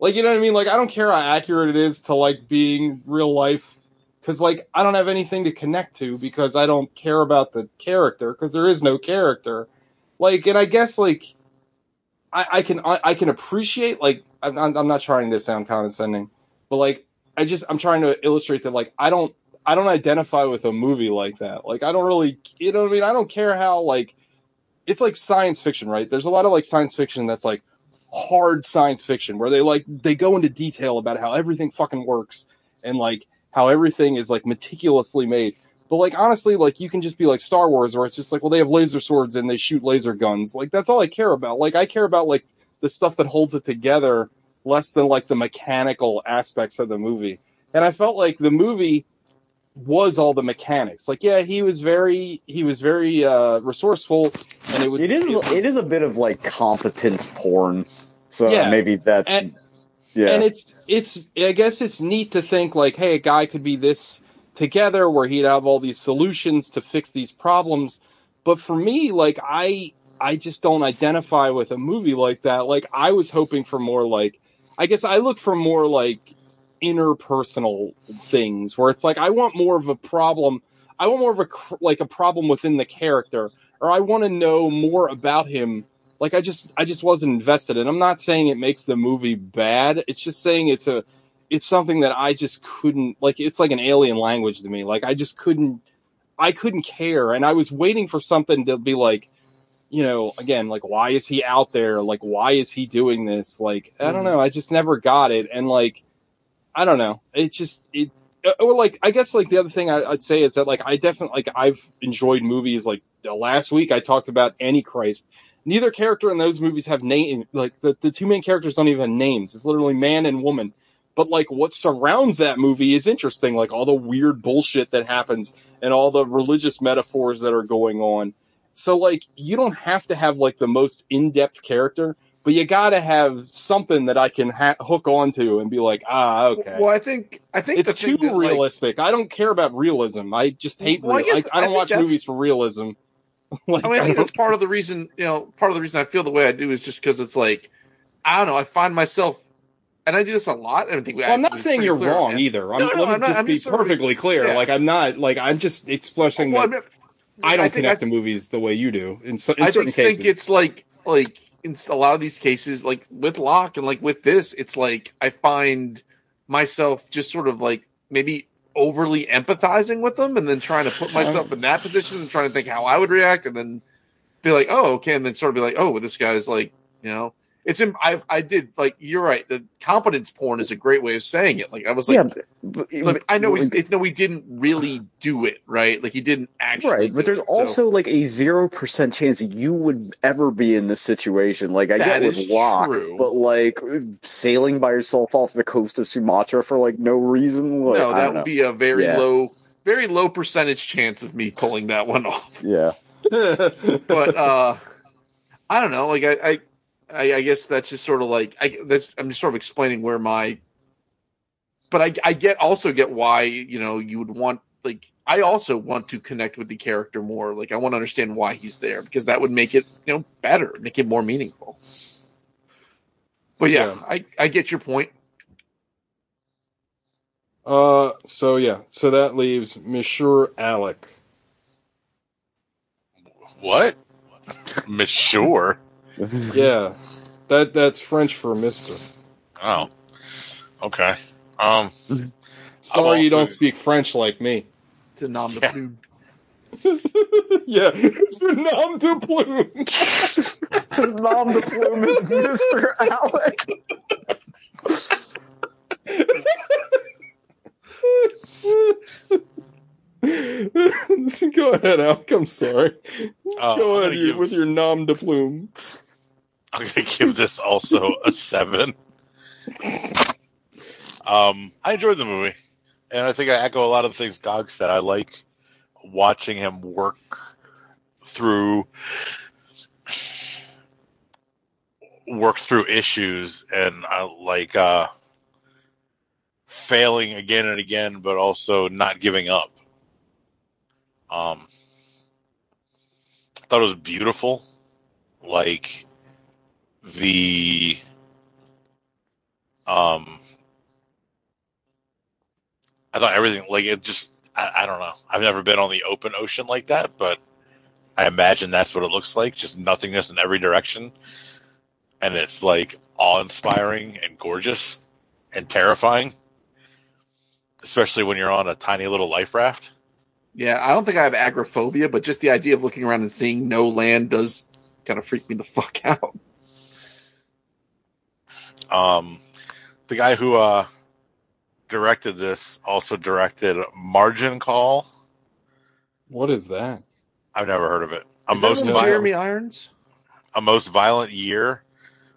S2: Like you know what I mean? Like I don't care how accurate it is to like being real life because like I don't have anything to connect to because I don't care about the character because there is no character. Like, and I guess like I, I can I, I can appreciate like I'm, I'm I'm not trying to sound condescending, but like I just I'm trying to illustrate that like I don't I don't identify with a movie like that. Like I don't really you know what I mean? I don't care how like it's like science fiction, right? There's a lot of like science fiction that's like hard science fiction where they like they go into detail about how everything fucking works and like how everything is like meticulously made. But like honestly, like you can just be like Star Wars, where it's just like, well, they have laser swords and they shoot laser guns. Like that's all I care about. Like I care about like the stuff that holds it together, less than like the mechanical aspects of the movie. And I felt like the movie was all the mechanics. Like, yeah, he was very he was very uh resourceful, and it was
S3: It is.
S2: was-
S3: It is a bit of like competence porn. So
S2: Yeah.
S3: maybe that's.
S2: And-
S3: yeah.
S2: and it's it's I guess it's neat to think like, hey, a guy could be this together where he'd have all these solutions to fix these problems. But for me, like I I just don't identify with a movie like that. Like I was hoping for more like I guess I look for more like interpersonal things where it's like I want more of a problem. I want more of a like a problem within the character or I want to know more about him like I just I just wasn't invested. And I'm not saying it makes the movie bad. It's just saying it's a it's something that I just couldn't like it's like an alien language to me. Like I just couldn't I couldn't care. And I was waiting for something to be like you know again like why is he out there? Like why is he doing this? Like I don't know. I just never got it. And like I don't know. It just it uh, or like I guess like the other thing I, I'd say is that like I definitely like I've enjoyed movies like uh, last week I talked about Antichrist neither character in those movies have name like the, the two main characters don't even have names. It's literally man and woman. But like what surrounds that movie is interesting like all the weird bullshit that happens and all the religious metaphors that are going on. So like you don't have to have like the most in-depth character but you gotta have something that i can ha- hook onto and be like ah okay.
S1: Well, I think I think
S2: it's too
S1: that, like,
S2: realistic. I don't care about realism. I just hate
S1: Well, I guess-
S2: I, I
S1: I
S2: don't
S1: think
S2: watch movies for realism [laughs] like,
S1: I mean, I
S2: I
S1: think that's part of the reason, you know, part of the reason I feel the way I do is just because it's like, I don't know, I find myself, and I do this a lot. I think we
S2: well, I'm not saying you're wrong either. I'm,
S1: No, no,
S2: let me
S1: I'm
S2: just
S1: I'm
S2: be
S1: just
S2: perfectly clear.
S1: yeah.
S2: Like I'm not like I'm just expressing
S1: Well, I,
S2: that
S1: mean,
S2: I don't connect
S1: I-
S2: to movies the way you do in, so, in
S1: I
S2: certain cases.
S1: think it's like like in a lot of these cases, like with Locke and like with this, it's like I find myself just sort of like maybe overly empathizing with them and then trying to put myself in that position and trying to think how I would react and then be like, oh, okay, and then sort of be like, oh, well, this guy's like, you know, it's in, I I did like you're right. The competence porn is a great way of saying it. Like I was like,
S3: yeah, but,
S1: look, I know he's, no, he didn't really do it right. Like he didn't actually.
S3: right, but there's
S1: it, so-
S3: also like a zero percent chance you would ever be in this situation. Like I
S1: That
S3: get with Locke,
S1: true.
S3: but like sailing by yourself off the coast of Sumatra for like no reason. Like,
S1: no, that would be a very
S3: Yeah.
S1: low, very low percentage chance of me pulling that one off.
S3: yeah. [laughs]
S1: But uh I don't know. Like I, I, I, I guess that's just sort of like I. That's I'm just sort of explaining where my. But I, I get also get why you know you would want like I also want to connect with the character more. Like I want to understand why he's there because that would make it you know better, make it more meaningful. But yeah,
S2: Yeah.
S1: I I get your point.
S2: uh, so yeah, so that leaves Monsieur Alec.
S4: What? Monsieur?
S2: Yeah, [laughs] that that's French for Mister.
S4: Oh. Okay. Um.
S2: Sorry, you don't speak French like me.
S1: To nom de
S4: Yeah.
S1: plume. [laughs]
S2: yeah, it's a nom de plume. [laughs]
S3: Nom de plume is Mr. Alec.
S2: Go ahead, Alec. I'm sorry.
S4: Uh,
S2: Go ahead you,
S4: give-
S2: with your nom de plume.
S4: I'm gonna give this also a seven. Um, I enjoyed the movie, and I think I echo a lot of the things Dog said. I like watching him work through work through issues, and I like uh, failing again and again, but also not giving up. Um, I thought it was beautiful, like the um I thought everything like it just I, I don't know. I've never been on the open ocean like that, but I imagine that's what it looks like. Just nothingness in every direction. And it's like awe inspiring and gorgeous and terrifying. Especially when you're on a tiny little life raft.
S1: Yeah, I don't think I have agoraphobia, but just the idea of looking around and seeing no land does kind of freak me the fuck out.
S4: Um, the guy who uh, directed this also directed Margin Call.
S2: What is that?
S4: I've never heard of it. A
S1: Is
S4: most
S1: with
S2: vi-
S1: Jeremy Irons?
S4: a most violent year.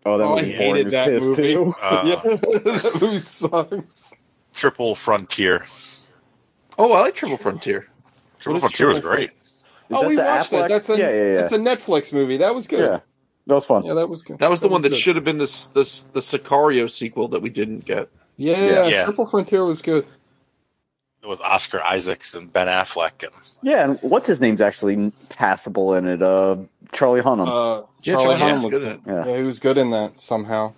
S3: Oh, that
S2: Oh, I
S3: movie boring
S2: hated that
S3: piss,
S2: movie.
S3: too. [laughs]
S4: Uh,
S2: yeah, [laughs] that movie sucks.
S4: Triple Frontier.
S1: Oh, I like Triple Frontier.
S4: Triple
S2: is
S4: Frontier was great.
S3: Is
S2: oh, we watched
S3: Affleck?
S2: that. That's a
S3: yeah, yeah, yeah.
S2: That's a Netflix movie. That was good.
S3: yeah. That was fun.
S2: Yeah, that was good.
S1: That was the one that
S2: good.
S1: should have been this this the Sicario sequel that we didn't get.
S2: Yeah,
S4: Yeah.
S2: Triple Frontier was good.
S4: With Oscar Isaacs and Ben Affleck. And
S3: Yeah, and what's his name's actually passable in it? Uh, Charlie Hunnam.
S2: Uh,
S1: Yeah,
S2: Charlie
S1: Charlie
S2: Hunnam was
S1: good in it.
S3: yeah.
S2: Yeah, he was good in that somehow.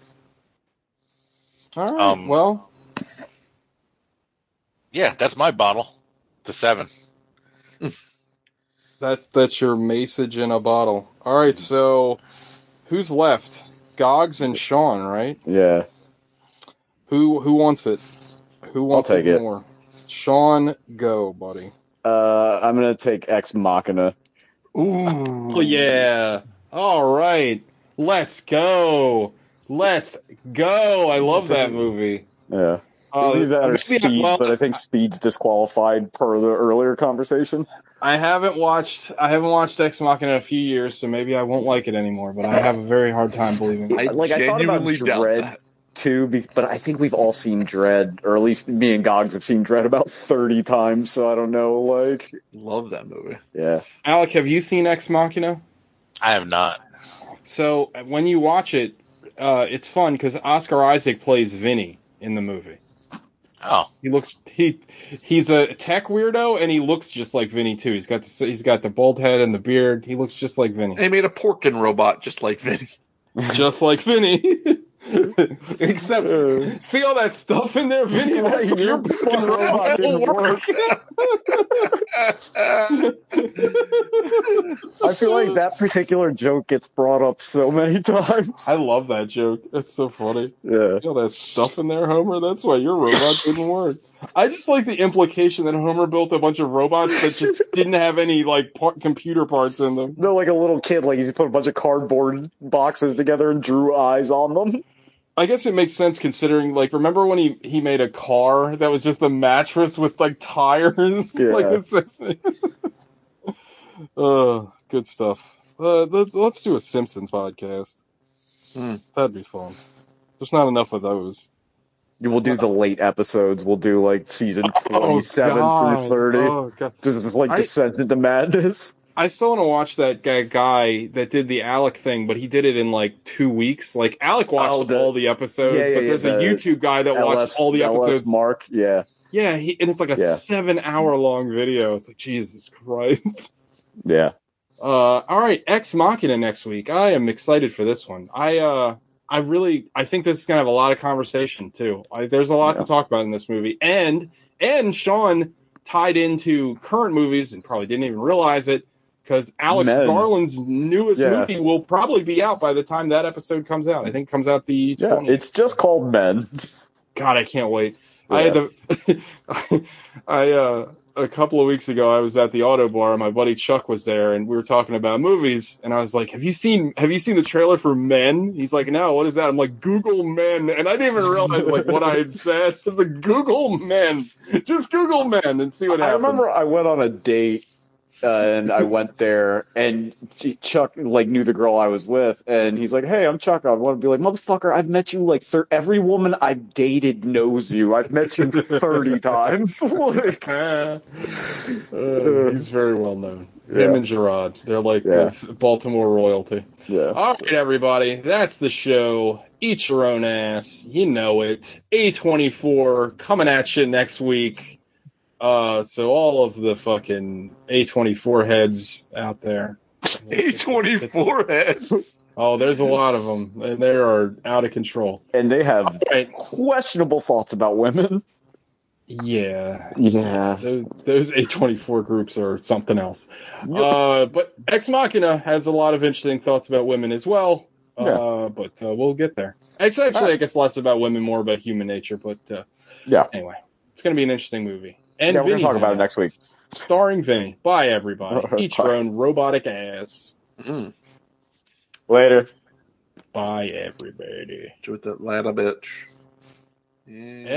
S2: All right.
S4: Um,
S2: well,
S4: yeah, that's my bottle. The seven. [laughs]
S2: that that's your message in a bottle. All right. So, who's left? Gogs and Sean, right?
S3: yeah.
S2: Who who wants it? Who wants
S3: take
S2: it
S3: it.
S2: more? Sean, go, buddy.
S3: Uh, I'm gonna take Ex Machina.
S1: Ooh.
S2: Oh yeah. All right. Let's go. Let's go. I love that movie.
S3: Yeah.
S2: Uh,
S3: Either that or
S2: maybe I-
S3: Speed,
S2: well,
S3: but I think Speed's disqualified per the earlier conversation.
S2: I haven't watched I haven't watched Ex Machina in a few years, so maybe I won't like it anymore. But I have a very hard time believing it.
S1: I
S3: Like, I thought about Dread.
S1: that.
S3: Too, be- but I think we've all seen Dread, or at least me and Gogs have seen Dread about 30 times, so I don't know, like,
S1: Love that movie.
S3: yeah.
S2: Alec, have you seen Ex Machina?
S4: I have not.
S2: So when you watch it, uh, it's fun because Oscar Isaac plays Vinny in the movie.
S4: Oh,
S2: He looks he he's a tech weirdo and he looks just like Vinny too. He's got the he's got the bald head and the beard. He looks just like Vinny,
S1: They made a porkin robot just like Vinny.
S2: just like Vinny. [laughs] [laughs] Except, uh, see all that stuff in there, Vinny?
S3: Yeah,
S2: That's
S3: your fucking robot didn't work. I feel like that particular joke gets brought up so many times.
S2: I love that joke. It's so funny.
S3: Yeah.
S2: See all that stuff in there, Homer? That's why your robot didn't work. I just like the implication that Homer built a bunch of robots that just [laughs] didn't have any like part, computer parts in them.
S3: No, like a little kid, like he just put a bunch of cardboard boxes together and drew eyes on them.
S2: I guess it makes sense considering, like, remember when he he made a car that was just a mattress with like tires? [laughs]
S3: Yeah.
S2: like the Simpsons. [laughs] uh, good stuff. Uh, let, us do a Simpsons podcast.
S1: Hmm.
S2: That'd be fun. There's not enough of those.
S3: We'll do the late episodes. We'll do like season
S2: Oh,
S3: 27
S2: God.
S3: through 30.
S2: Oh, God.
S3: Just like descent into madness.
S2: I still want to watch that guy, guy that did the Alec thing, but he did it in like two weeks. Like Alec watched
S3: Oh, the-
S2: all the episodes,
S3: Yeah, yeah,
S2: but
S3: yeah,
S2: there's a
S3: the
S2: YouTube guy that watched all the
S3: LS
S2: episodes.
S3: Mark, yeah.
S2: Yeah, he, and it's like a
S3: Yeah.
S2: seven hour long video. It's like Jesus Christ. [laughs]
S3: Yeah.
S2: Uh, all right, Ex Machina next week. I am excited for this one. I uh, I really, I think this is gonna have a lot of conversation too. I, there's a lot
S3: Yeah.
S2: to talk about in this movie, and and Sean tied into current movies and probably didn't even realize it because Alex
S3: Men.
S2: Garland's newest
S3: Yeah.
S2: movie will probably be out by the time that episode comes out. I think it comes out the
S3: Yeah. It's just called Men.
S2: God, I can't wait. I had the [laughs] I uh a couple of weeks ago I was at the auto bar my buddy Chuck was there and we were talking about movies and I was like, Have you seen have you seen the trailer for Men? He's like, No, what is that? I'm like, Google Men and I didn't even realize like what I had said. [laughs] I was like, Google Men. Just Google Men and see what happens.
S3: I remember I went on a date uh, and I went there and Chuck like knew the girl I was with and he's like, "Hey, I'm Chuck. I want to be like, motherfucker, I've met you like thir- every woman I've dated knows you. I've met you 30 [laughs] times." [laughs] Like, [laughs]
S2: Uh, he's very well known. Him and Gerard. They're like
S3: Yeah.
S2: the Baltimore royalty.
S3: yeah.
S2: All right, everybody. That's the show. Eat your own ass. You know it. A24 coming at you next week. Uh, so all of the fucking A24 heads out there.
S1: A24 heads. [laughs]
S2: Oh, there's a lot of them, and they are out of control.
S3: And they have
S2: All right.
S3: questionable thoughts about women.
S2: Yeah.
S3: Yeah.
S2: Those, those A24 groups are something else. Uh, but Ex Machina has a lot of interesting thoughts about women as well. Uh, but uh, we'll get there. Actually, actually, I guess less about women, more about human nature. But uh,
S3: Yeah.
S2: anyway, it's going to be an interesting movie. And
S3: Yeah, we're gonna
S2: Vinny's
S3: talk about it next week.
S2: starring Vinny. Bye, everybody. [laughs] Eat your own robotic ass.
S1: Mm.
S3: Later.
S2: Bye, everybody.
S1: Do it that ladder bitch. Yeah.